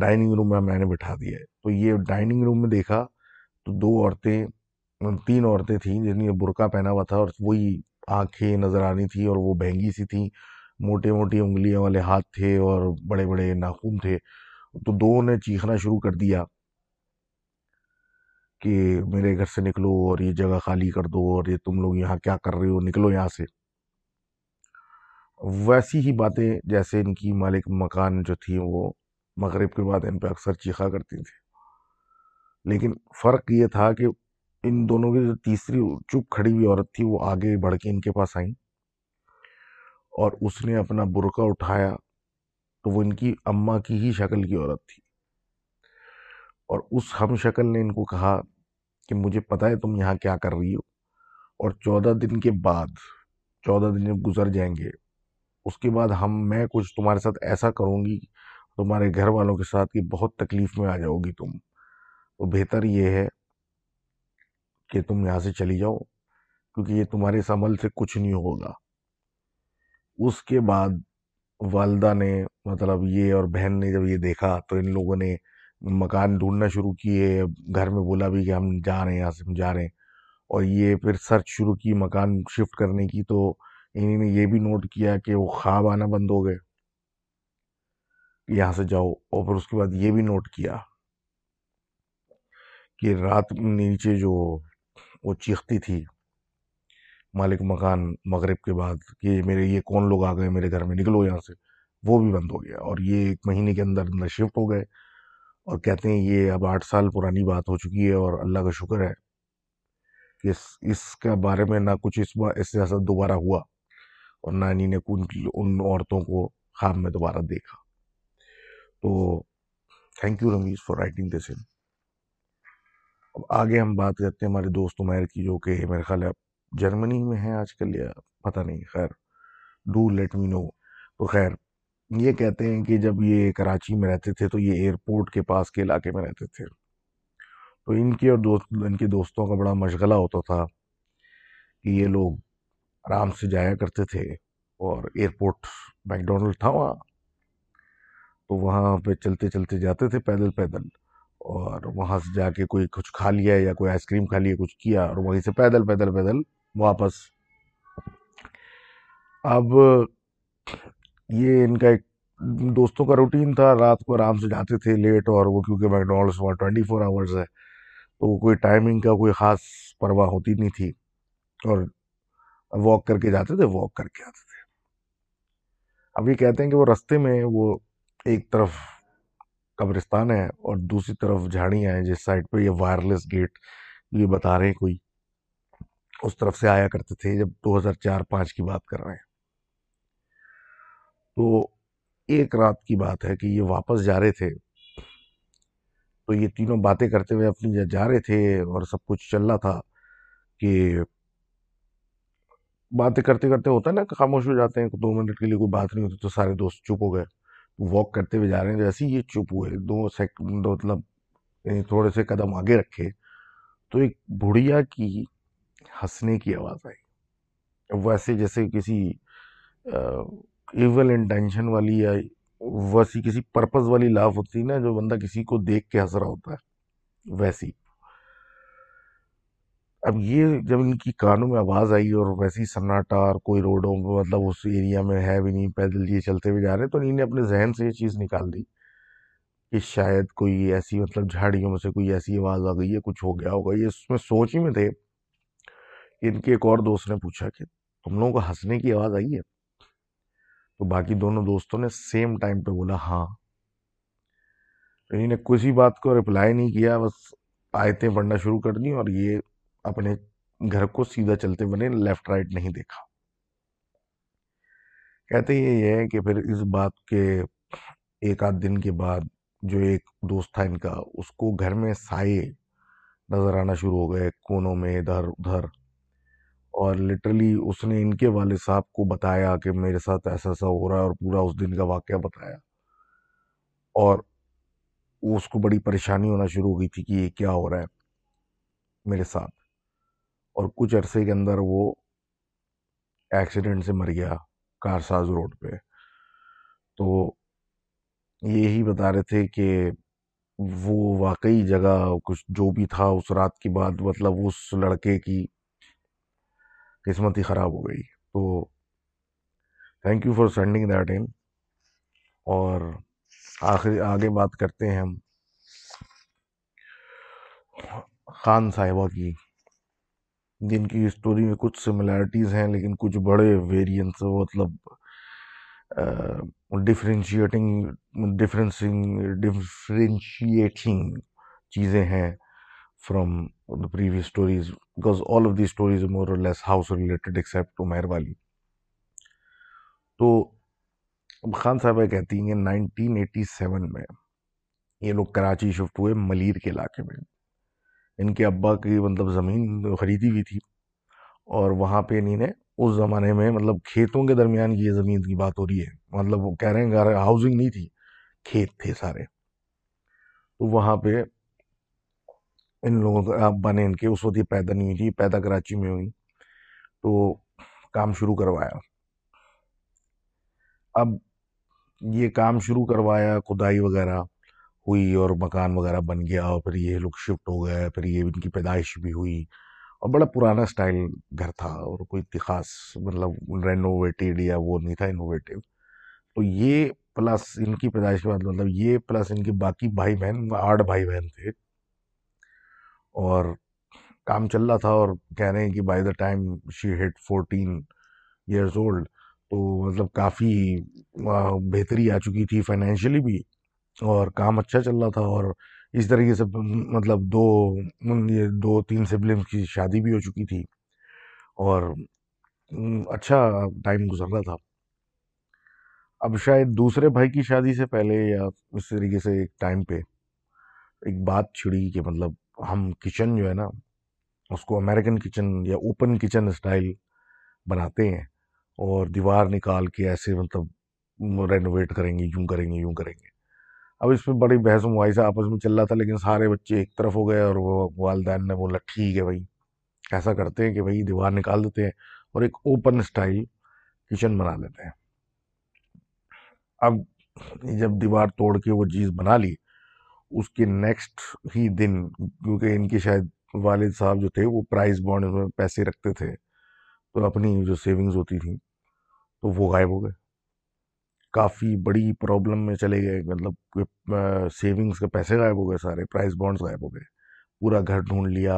ڈائننگ روم میں میں نے بٹھا دیا ہے۔ تو یہ ڈائننگ روم میں دیکھا تو دو عورتیں، تین عورتیں تھیں جن نے برقع پہنا ہوا تھا اور وہی آنکھیں نظر آنی تھی اور وہ بہنگی سی تھیں۔ موٹے موٹی انگلیاں والے ہاتھ تھے اور بڑے بڑے ناخون تھے۔ تو دو نے چیخنا شروع کر دیا کہ میرے گھر سے نکلو اور یہ جگہ خالی کر دو اور یہ تم لوگ یہاں کیا کر رہے ہو؟ نکلو یہاں سے۔ ویسی ہی باتیں جیسے ان کی مالک مکان جو تھی وہ مغرب کے بعد ان پہ اکثر چیخا کرتی تھی لیکن فرق یہ تھا کہ ان دونوں کی جو تیسری چپ کھڑی ہوئی عورت تھی وہ آگے بڑھ کے ان کے پاس آئیں اور اس نے اپنا برقع اٹھایا تو وہ ان کی اماں کی ہی شکل کی عورت تھی۔ اور اس ہم شکل نے ان کو کہا کہ مجھے پتا ہے تم یہاں کیا کر رہی ہو اور چودہ دن کے بعد، چودہ دن جب گزر جائیں گے اس کے بعد ہم، میں کچھ تمہارے ساتھ ایسا کروں گی، تمہارے گھر والوں کے ساتھ کہ بہت تکلیف میں آ جاؤ گی تم۔ تو بہتر یہ ہے کہ تم یہاں سے چلی جاؤ، کیونکہ یہ تمہارے اس عمل سے کچھ نہیں ہوگا۔ اس کے بعد والدہ نے مطلب یہ اور بہن نے جب یہ دیکھا تو ان لوگوں نے مکان ڈھونڈنا شروع کیے، گھر میں بولا بھی کہ ہم جا رہے ہیں، یہاں سے ہم جا رہے ہیں۔ اور یہ پھر سرچ شروع کی مکان شفٹ کرنے کی تو انہوں نے یہ بھی نوٹ کیا کہ وہ خواب آنا بند ہو گئے۔ یہاں سے جاؤ اور پھر اس کے بعد یہ بھی نوٹ کیا کہ رات نیچے جو وہ چیختی تھی مالک مکان مغرب کے بعد کہ میرے یہ کون لوگ آ گئے میرے گھر میں نکلو یہاں سے، وہ بھی بند ہو گیا اور یہ ایک مہینے کے اندر اندر شفٹ ہو گئے اور کہتے ہیں یہ اب آٹھ سال پرانی بات ہو چکی ہے اور اللہ کا شکر ہے کہ اس اس کے بارے میں نہ کچھ اس بار اس سے دوبارہ ہوا۔ اور نہ انہیں نے ان عورتوں کو خواب میں دوبارہ دیکھا۔ تو thank you Ramiz for writing this in اب آگے ہم بات کرتے ہیں ہمارے دوست عمیر کی جو کہ میرے خیال ہے جرمنی میں ہیں آج کل یا پتہ نہیں، خیر ڈو لیٹ می نو تو خیر، یہ کہتے ہیں کہ جب یہ کراچی میں رہتے تھے تو یہ ایئرپورٹ کے پاس کے علاقے میں رہتے تھے۔ تو ان کے اور دوست، ان کے دوستوں کا بڑا مشغلہ ہوتا تھا کہ یہ لوگ آرام سے جایا کرتے تھے اور ایئرپورٹ میک ڈونلڈ تھا وہاں۔ تو وہاں پہ چلتے چلتے جاتے تھے پیدل پیدل اور وہاں سے جا کے کوئی کچھ کھا لیا یا کوئی آئس کریم کھا لیا، کچھ کیا اور وہیں سے پیدل پیدل پیدل واپس۔ اب یہ ان کا ایک دوستوں کا روٹین تھا، رات کو آرام سے جاتے تھے لیٹ اور وہ کیونکہ میکڈونلڈس وہاں ٹوئنٹی فور آورز ہے تو کوئی ٹائمنگ کا کوئی خاص پرواہ ہوتی نہیں تھی اور واک کر کے جاتے تھے واک کر کے آتے تھے۔ اب یہ کہتے ہیں کہ وہ رستے میں وہ ایک طرف قبرستان ہے اور دوسری طرف جھاڑیاں ہیں، جس سائڈ پہ یہ وائرلیس گیٹ یہ بتا رہے ہیں کوئی۔ اس طرف سے آیا کرتے تھے جب دو ہزار چار پانچ کی بات کر رہے ہیں۔ تو ایک رات کی بات ہے کہ یہ واپس جا رہے تھے۔ تو یہ تینوں باتیں کرتے ہوئے اپنی جا رہے تھے اور سب کچھ چل رہا تھا کہ باتیں کرتے کرتے ہوتا ہے نا خاموش ہو جاتے ہیں دو منٹ کے لیے کوئی بات نہیں ہوتی تو سارے دوست چپ ہو گئے۔ واک کرتے ہوئے جا رہے ہیں جیسے یہ چپ ہوئے، دو سیکنڈ مطلب یعنی تھوڑے سے قدم آگے رکھے تو ایک بڑھیا کی ہنسنے کی آواز آئی۔ ویسے جیسے کسی ایول انٹینشن والی یا ویسی کسی پرپز والی لاف ہوتی ہے نا جو بندہ کسی کو دیکھ کے ہنس رہا ہوتا ہے، ویسی۔ اب یہ جب ان کی کانوں میں آواز آئی اور ویسی سناٹا اور کوئی روڈوں پہ مطلب اس ایریا میں ہے بھی نہیں، پیدل یہ چلتے ہوئے جا رہے تو انہیں اپنے ذہن سے یہ چیز نکال دی کہ شاید کوئی ایسی مطلب جھاڑیوں میں سے کوئی ایسی آواز آ گئی ہے، کچھ ہو گیا ہوگا۔ یہ اس میں سوچ ہی میں تھے ان کے ایک اور دوست نے پوچھا کہ تم لوگوں کو ہنسنے کی آواز آئی ہے؟ تو باقی دونوں دوستوں نے سیم ٹائم پہ بولا ہاں۔ انہیں نے کسی بات کو رپلائی نہیں کیا، بس آیتیں پڑھنا شروع کر دیں اور یہ اپنے گھر کو سیدھا چلتے بنے لیفٹ رائٹ نہیں دیکھا۔ کہتے یہ ہے کہ پھر اس بات کے ایک آدھ دن کے بعد جو ایک دوست تھا ان کا، اس کو گھر میں سائے نظر آنا شروع ہو گئے کونوں میں ادھر ادھر۔ اور لٹرلی اس نے ان کے والد صاحب کو بتایا کہ میرے ساتھ ایسا ایسا ہو رہا ہے اور پورا اس دن کا واقعہ بتایا۔ اور اس کو بڑی پریشانی ہونا شروع ہو گئی تھی کہ یہ کیا ہو رہا ہے میرے ساتھ۔ اور کچھ عرصے کے اندر وہ ایکسیڈنٹ سے مر گیا کارساز روڈ پہ۔ تو یہی بتا رہے تھے کہ وہ واقعی جگہ کچھ جو بھی تھا اس رات کی بعد مطلب اس لڑکے کی قسمت ہی خراب ہو گئی۔ تو thank you for sending that in اور آخری آگے بات کرتے ہیں ہم خان صاحبہ کی۔ جن کی اسٹوری میں کچھ سملیرٹیز ہیں، لیکن کچھ بڑے ویریئنس مطلب ڈفرینشیٹنگ ڈفرینسنگ ڈفرینشیٹنگ چیزیں ہیں from the previous stories because all of the stories more اور less house related except Umair والی تو خان صاحبہ کہتی ہیں نائنٹین ایٹی سیون میں یہ لوگ کراچی شفٹ ہوئے ملیر کے علاقے میں۔ ان کے ابا کی مطلب زمین خریدی ہوئی تھی اور وہاں پہ انہیں نے اس زمانے میں مطلب کھیتوں کے درمیان یہ زمین کی بات ہو رہی ہے۔ مطلب وہ کہہ رہے ہیں ہاؤسنگ نہیں تھی، کھیت تھے سارے۔ تو وہاں پہ ان لوگوں کا ابا نے ان کے اس وقت یہ پیدا نہیں ہوئی تھی پیدا کراچی میں ہوئی۔ تو کام شروع کروایا۔ اب یہ کام شروع کروایا، کھدائی وغیرہ۔ ہوئی اور مکان وغیرہ بن گیا اور پھر یہ لوگ شفٹ ہو گئے، پھر یہ ان کی پیدائش بھی ہوئی اور بڑا پرانا سٹائل گھر تھا اور کوئی خاص مطلب رینوویٹیڈ یا وہ نہیں تھا انوویٹیو تو یہ پلس ان کی پیدائش کے بعد مطلب یہ پلس ان کے باقی بھائی بہن، آٹھ بھائی بہن تھے اور کام چل رہا تھا اور کہہ رہے ہیں کہ by the time she hit fourteen years old تو مطلب کافی بہتری آ چکی تھی فائنینشلی بھی۔ اور کام اچھا چل رہا تھا اور اس طریقے سے مطلب دو یہ دو تین سبلنگ کی شادی بھی ہو چکی تھی اور اچھا ٹائم گزر رہا تھا۔ اب شاید دوسرے بھائی کی شادی سے پہلے یا اس طریقے سے ایک ٹائم پہ ایک بات چھڑی کہ مطلب ہم کچن جو ہے نا، اس کو امریکن کچن یا اوپن کچن اسٹائل بناتے ہیں اور دیوار نکال کے ایسے مطلب رینوویٹ کریں گے، یوں کریں گے، یوں کریں گے۔ اب اس پہ بڑی بحث و مباحثہ آپس میں چل رہا تھا، لیکن سارے بچے ایک طرف ہو گئے اور وہ والدین نے بولا، ٹھیک ہے بھائی، ایسا کرتے ہیں کہ بھائی دیوار نکال دیتے ہیں اور ایک اوپن اسٹائل کچن بنا لیتے ہیں۔ اب جب دیوار توڑ کے وہ چیز بنا لی، اس کے نیکسٹ ہی دن، کیونکہ ان کے شاید والد صاحب جو تھے، وہ پرائز بانڈ میں پیسے رکھتے تھے، تو اپنی جو سیونگز ہوتی تھیں، تو وہ غائب ہو گئے۔ کافی بڑی پرابلم میں چلے گئے مطلب سیونگز کے پیسے غائب ہو گئے سارے پرائز بانڈز غائب ہو گئے۔ پورا گھر ڈھونڈ لیا،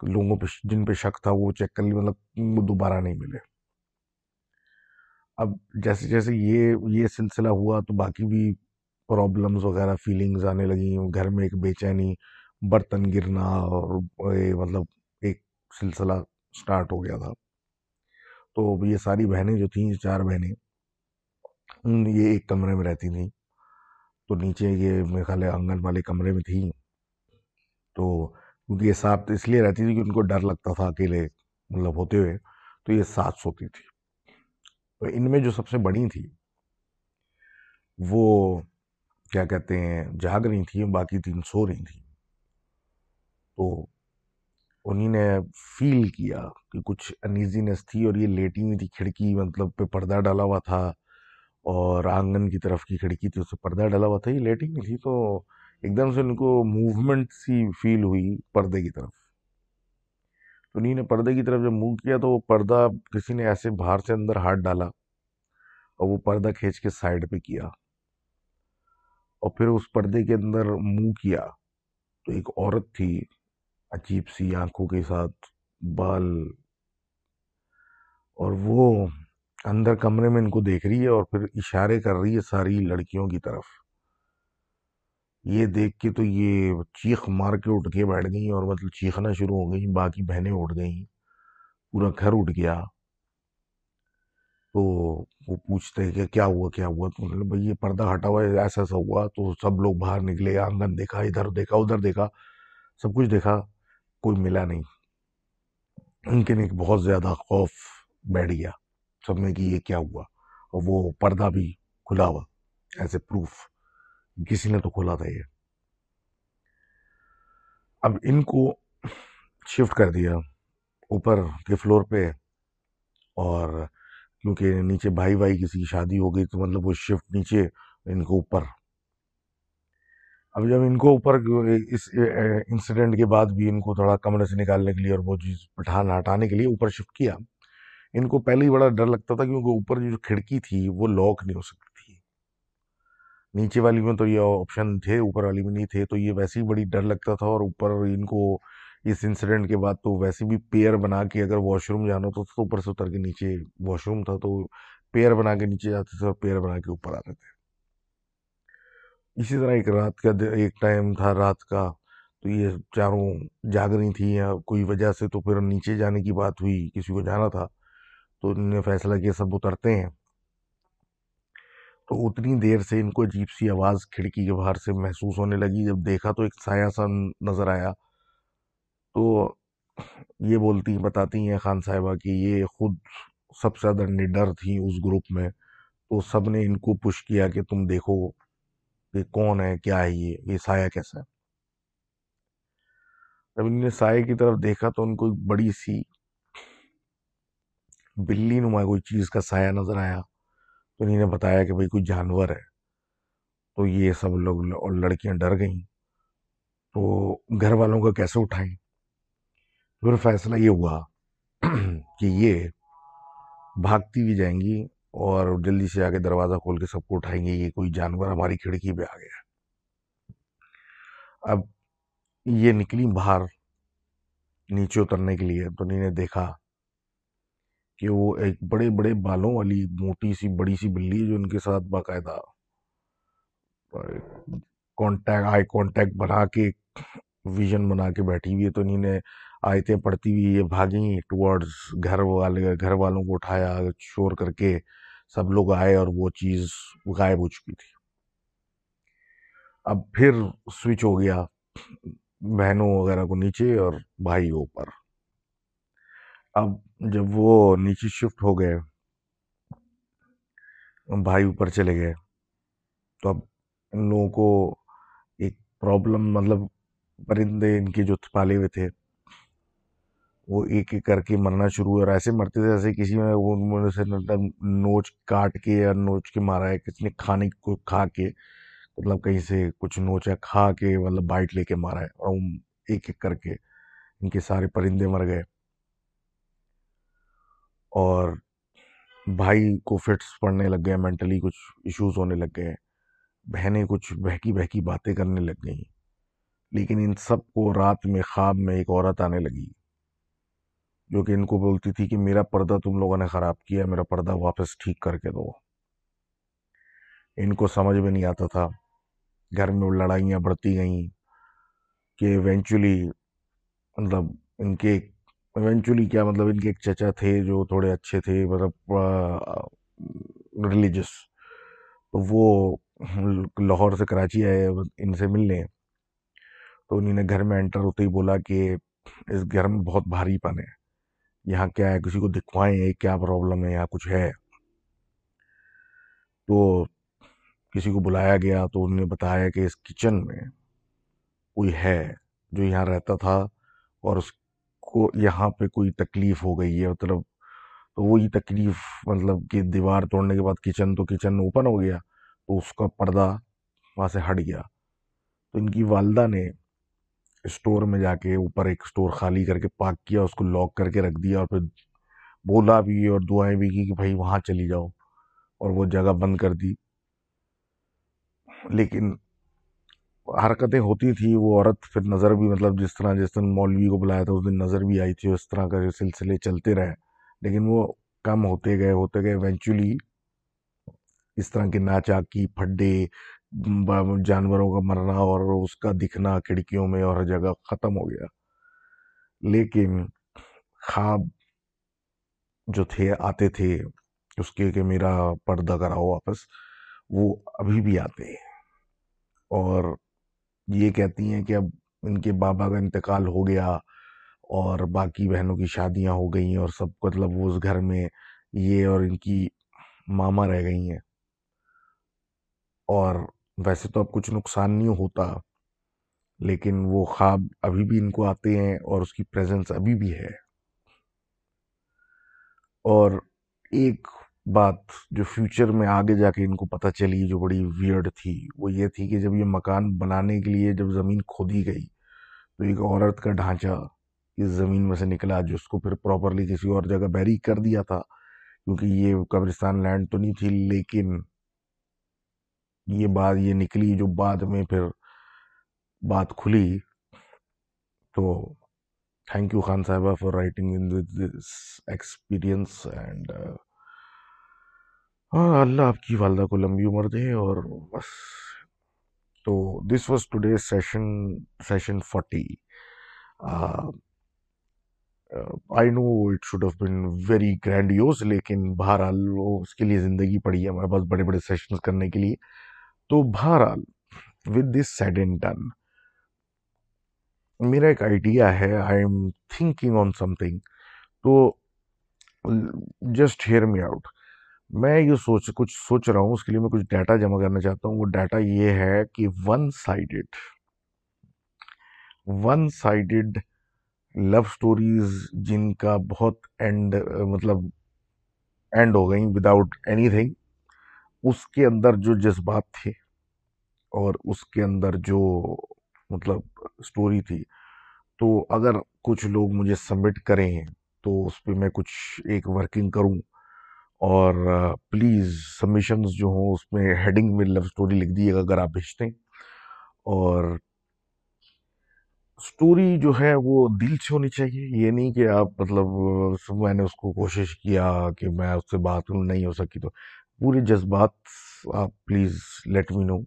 لوگوں پہ جن پہ شک تھا وہ چیک کر لیا مطلب دوبارہ نہیں ملے۔ اب جیسے جیسے یہ یہ سلسلہ ہوا تو باقی بھی پرابلمز وغیرہ فیلنگز آنے لگیں، گھر میں ایک بے چینی برتن گرنا اور مطلب ایک سلسلہ سٹارٹ ہو گیا تھا۔ تو یہ ساری بہنیں جو تھیں، چار بہنیں یہ ایک کمرے میں رہتی تھیں۔ تو نیچے یہ میرے خیال ہے آنگن والے کمرے میں تھیں۔ تو کیونکہ یہ ساتھ اس لیے رہتی تھی کہ ان کو ڈر لگتا تھا اکیلے مطلب ہوتے ہوئے۔ تو یہ ساتھ سوتی تھی۔ تو ان میں جو سب سے بڑی تھی، وہ کیا کہتے ہیں، جاگ رہی تھیں، باقی تین سو رہی تھیں۔ تو انہیں نے فیل کیا کہ کچھ انیزینس تھی اور یہ لیٹی ہوئی تھی، کھڑکی مطلب پہ پردہ ڈالا ہوا تھا۔ اور آنگن کی طرف کی کھڑکی تھی، اس سے پردہ ڈالا ہوا تھا، یہ لیٹی ہوئی تھی، تو ایک دم سے ان کو موومنٹ سی فیل ہوئی پردے کی طرف۔ تو انہیں نے پردے کی طرف جب موو کیا تو وہ پردہ کسی نے ایسے باہر سے اندر ہاتھ ڈالا اور وہ پردہ کھینچ کے سائڈ پہ کیا۔ اور پھر اس پردے کے اندر منہ کیا تو ایک عورت تھی، عجیب سی آنکھوں کے ساتھ، بال۔ اور وہ اندر کمرے میں ان کو دیکھ رہی ہے اور پھر اشارے کر رہی ہے ساری لڑکیوں کی طرف۔ یہ دیکھ کے تو یہ چیخ مار کے اٹھ کے بیٹھ گئیں اور مطلب چیخنا شروع ہو گئیں، باقی بہنیں اٹھ گئیں، پورا گھر اٹھ گیا۔ تو وہ پوچھتے کہ کیا ہوا کیا ہوا؟ تو مطلب بھائی یہ پردہ ہٹا ہوا ہے، ایسا ایسا ہوا، تو سب لوگ باہر نکلے، آنگن دیکھا، ادھر دیکھا ادھر دیکھا، سب کچھ دیکھا، کوئی ملا نہیں۔ ان کے ایک بہت زیادہ خوف بیٹھ گیا۔ سب میں کہ یہ کیا ہوا اور وہ پردہ بھی کھلا ہوا ایز اے پروف کسی نے تو کھولا تھا یہ اب ان کو شفٹ کر دیا اوپر کے فلور پہ اور کیونکہ نیچے بھائی بھائی کسی کی شادی ہو گئی تو مطلب وہ شفٹ نیچے ان کو اوپر اب جب ان کو اوپر اس انسیڈنٹ کے بعد بھی ان کو تھوڑا کمرے سے نکالنے کے لیے اور وہ چیز پٹھان ہٹانے کے لیے اوپر شفٹ کیا ان کو پہلے ہی بڑا ڈر لگتا تھا کیونکہ اوپر جو کھڑکی تھی وہ لاک نہیں ہو سکتی تھی۔ نیچے والی میں تو یہ آپشن تھے، اوپر والی میں نہیں تھے، تو یہ ویسے ہی بڑی ڈر لگتا تھا اور اوپر ان کو اس انسیڈنٹ کے بعد تو ویسے بھی پیئر بنا کے اگر واش روم جانا تو اوپر سے اتر کے نیچے واش روم تھا تو پیئر بنا کے نیچے جاتے تھے اور پیئر بنا کے اوپر آتے تھے۔ اسی طرح ایک رات کا ایک ٹائم تھا رات کا، تو یہ چاروں جاگ رہی تھیں یا کوئی وجہ سے تو پھر نیچے جانے کی بات ہوئی، کسی کو جانا تھا۔ تو انہوں نے فیصلہ کیا سب اترتے ہیں۔ تو اتنی دیر سے ان کو عجیب سی آواز کھڑکی کے باہر سے محسوس ہونے لگی۔ جب دیکھا تو ایک سایہ سا نظر آیا۔ تو یہ بولتی بتاتی ہیں خان صاحبہ کہ یہ خود سب سے زیادہ نڈر تھیں اس گروپ میں۔ تو سب نے ان کو پش کیا کہ تم دیکھو کہ کون ہے، کیا ہے یہ یہ سایہ کیسا ہے۔ جب انہوں نے سائے کی طرف دیکھا تو ان کو ایک بڑی سی بلی نما کوئی چیز کا سایہ نظر آیا تو انہوں نے بتایا کہ بھئی کوئی جانور ہے۔ تو یہ سب لوگ اور لڑکیاں ڈر گئیں۔ تو گھر والوں کا کیسے اٹھائیں؟ پھر فیصلہ یہ ہوا کہ یہ بھاگتی بھی جائیں گی اور جلدی سے آگے دروازہ کھول کے سب کو اٹھائیں گے، یہ کوئی جانور ہماری کھڑکی پہ آ گیا۔ اب یہ نکلی باہر نیچے اترنے کے لیے تو انہیں نے دیکھا کہ وہ ایک بڑے بڑے بالوں والی موٹی سی بڑی سی بلی ہے جو ان کے ساتھ باقاعدہ کانٹیکٹ آئی کانٹیکٹ بنا کے ویژن بنا کے بیٹھی ہوئی ہے تو انہیں نے آیتیں پڑھتی ہوئی یہ بھاگیں ٹورڈز گھر والے، گھر والوں کو اٹھایا، شور کر کے سب لوگ آئے اور وہ چیز غائب ہو چکی تھی۔ اب پھر سوئچ ہو گیا بہنوں وغیرہ کو نیچے اور بھائی اوپر اب جب وہ نیچے شفٹ ہو گئے، بھائی اوپر چلے گئے، تو اب ان لوگوں کو ایک پرابلم مطلب پرندے ان کے جو پالے ہوئے تھے، وہ ایک ایک کر کے مرنا شروع ہوئے اور ایسے مرتے تھے جیسے کسی میں وہ سے مطلب نوچ کاٹ کے یا نوچ کے مارا ہے، کسی نے کھانے کو کھا کے مطلب کہیں سے کچھ نوچا کھا کے مطلب بائٹ لے کے مارا ہے اور ایک ایک کر کے ان کے سارے پرندے مر گئے۔ اور بھائی کو فٹس پڑنے لگ گئے مینٹلی کچھ ایشوز ہونے لگ گئے، بہنیں کچھ بہکی بہکی باتیں کرنے لگ گئیں، لیکن ان سب کو رات میں خواب میں ایک عورت آنے لگی، جو کہ ان کو بولتی تھی کہ میرا پردہ تم لوگوں نے خراب کیا، میرا پردہ واپس ٹھیک کر کے دو۔ ان کو سمجھ میں نہیں آتا تھا، گھر میں لڑائیاں بڑھتی گئیں کہ ایونچولی مطلب ان کے ایونچولی کیا مطلب ان کے ایک چچا تھے جو تھوڑے اچھے تھے مطلب ریلیجس تو وہ لاہور سے کراچی آئے، ان سے ملنے۔ تو انہیں نے گھر میں انٹر ہوتے ہی بولا کہ اس گھر میں بہت بھاری پن ہے۔ یہاں کیا ہے، کسی کو دکھوائیں کیا پرابلم ہے، یہاں کچھ ہے۔ تو کسی کو بلایا گیا، تو انہوں نے بتایا کہ اس کچن میں کوئی ہے جو یہاں رہتا تھا اور اس کو یہاں پہ کوئی تکلیف ہو گئی ہے مطلب تو وہی تکلیف مطلب کہ دیوار توڑنے کے بعد کچن تو کچن اوپن ہو گیا، تو اس کا پردہ وہاں سے ہٹ گیا۔ تو ان کی والدہ نے اسٹور میں جا کے اوپر ایک اسٹور خالی کر کے پاک کیا، اس کو لاک کر کے رکھ دیا اور پھر بولا بھی اور دعائیں بھی کی کہ بھائی وہاں چلی جاؤ، اور وہ جگہ بند کر دی۔ لیکن حرکتیں ہوتی تھی وہ عورت پھر نظر بھی مطلب جس طرح، جس دن مولوی کو بلایا تھا، اس دن نظر بھی آئی تھی، اس طرح کا سلسلے چلتے رہے۔ لیکن وہ کم ہوتے گئے ہوتے گئے۔ ایونچولی اس طرح کے ناچاکی کی پھڈے جانوروں کا مرنا اور اس کا دکھنا کھڑکیوں میں اور ہر جگہ ختم ہو گیا۔ لیکن خواب جو تھے، آتے تھے، اس کے کہ میرا پردہ کراؤ واپس، وہ ابھی بھی آتے ہیں۔ اور یہ کہتی ہیں کہ اب ان کے بابا کا انتقال ہو گیا اور باقی بہنوں کی شادیاں ہو گئی ہیں اور سب مطلب وہ اس گھر میں یہ اور ان کی ماما رہ گئی ہیں۔ اور ویسے تو اب کچھ نقصان نہیں ہوتا، لیکن وہ خواب ابھی بھی ان کو آتے ہیں اور اس کی پریزنس ابھی بھی ہے۔ اور ایک بات جو فیوچر میں آگے جا کے ان کو پتہ چلی، جو بڑی ویئرڈ تھی، وہ یہ تھی کہ جب یہ مکان بنانے کے لیے جب زمین کھودی گئی، تو ایک عورت کا ڈھانچہ اس زمین میں سے نکلا جس کو پھر پراپرلی کسی اور جگہ بیری کر دیا تھا، کیونکہ یہ قبرستان لینڈ تو نہیں تھی، لیکن یہ بات یہ نکلی جو بعد میں پھر بات کھلی۔ تو تھینک یو خان صاحبہ for writing in this experience and ہاں اللہ آپ کی والدہ کو لمبی عمر دے اور بس۔ تو this was today session session forty I know it should have been very grandiose لیکن بہرحال وہ اس کے لیے زندگی پڑی ہے ہمارے پاس بڑے بڑے سیشنز کرنے کے لیے۔ تو بہرحال with this said and done میرا ایک آئیڈیا ہے I am thinking on something تو جسٹ ہیئر می آؤٹ میں یہ سوچ، کچھ سوچ رہا ہوں، اس کے لیے میں کچھ ڈیٹا جمع کرنا چاہتا ہوں۔ وہ ڈیٹا یہ ہے کہ one sided one sided love stories جن کا بہت اینڈ مطلب اینڈ ہو گئیں وداؤٹ اینی تھنگ اس کے اندر جو جذبات تھے اور اس کے اندر جو مطلب سٹوری تھی۔ تو اگر کچھ لوگ مجھے سبمٹ کریں تو اس پہ میں کچھ ایک ورکنگ کروں۔ اور پلیز سبمیشنز جو ہوں اس میں ہیڈنگ میں لو سٹوری لکھ دیئے گا اگر آپ بھیجتے ہیں۔ اور سٹوری جو ہے وہ دل سے ہونی چاہیے، یہ نہیں کہ آپ مطلب میں نے اس کو کوشش کیا کہ میں اس سے بات نہیں ہو سکی تو۔ پورے جذبات آپ پلیز لیٹ می نو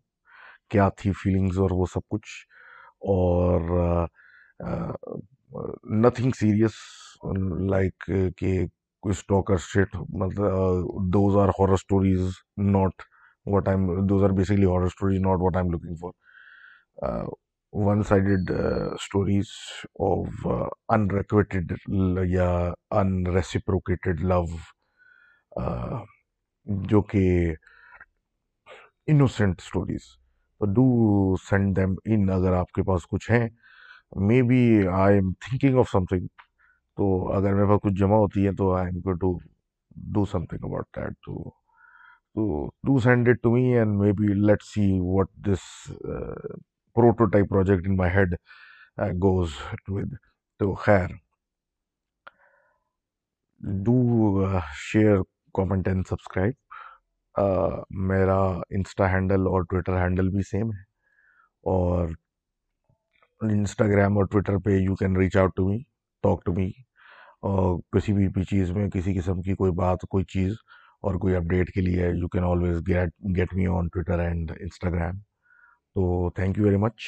کیا تھی فیلنگز اور وہ سب کچھ۔ اور نتھنگ سیریس لائک کہ کوئی اسٹاکر شیٹ مطلب those are horror stories not what I those are basically horror stories not what I am looking for one sided stories of unrequited یا ان ریسیپروکیٹڈ لو جو کہ innocent stories do send them in اگر آپ کے پاس کچھ ہیں maybe I am thinking of something تو اگر میرے پاس کچھ جمع ہوتی ہے تو I am go to do something about that تو do send it to me and maybe let see what this prototype project in my head goes with تو خیر do share comment and subscribe میرا انسٹا ہینڈل اور ٹویٹر ہینڈل بھی سیم ہے اور انسٹاگرام اور ٹویٹر پہ you can reach out to me talk to me اور کسی بھی بھی چیز میں کسی قسم کی کوئی بات، کوئی چیز اور کوئی اپڈیٹ کے لیے you can always get get me on Twitter and Instagram تو تھینک یو ویری مچ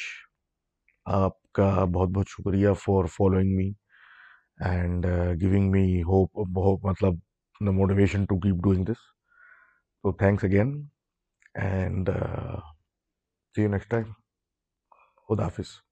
آپ کا بہت بہت شکریہ for following me and giving me hope بہت مطلب the motivation to keep doing this تو thanks again and see you next time خدا حافظ.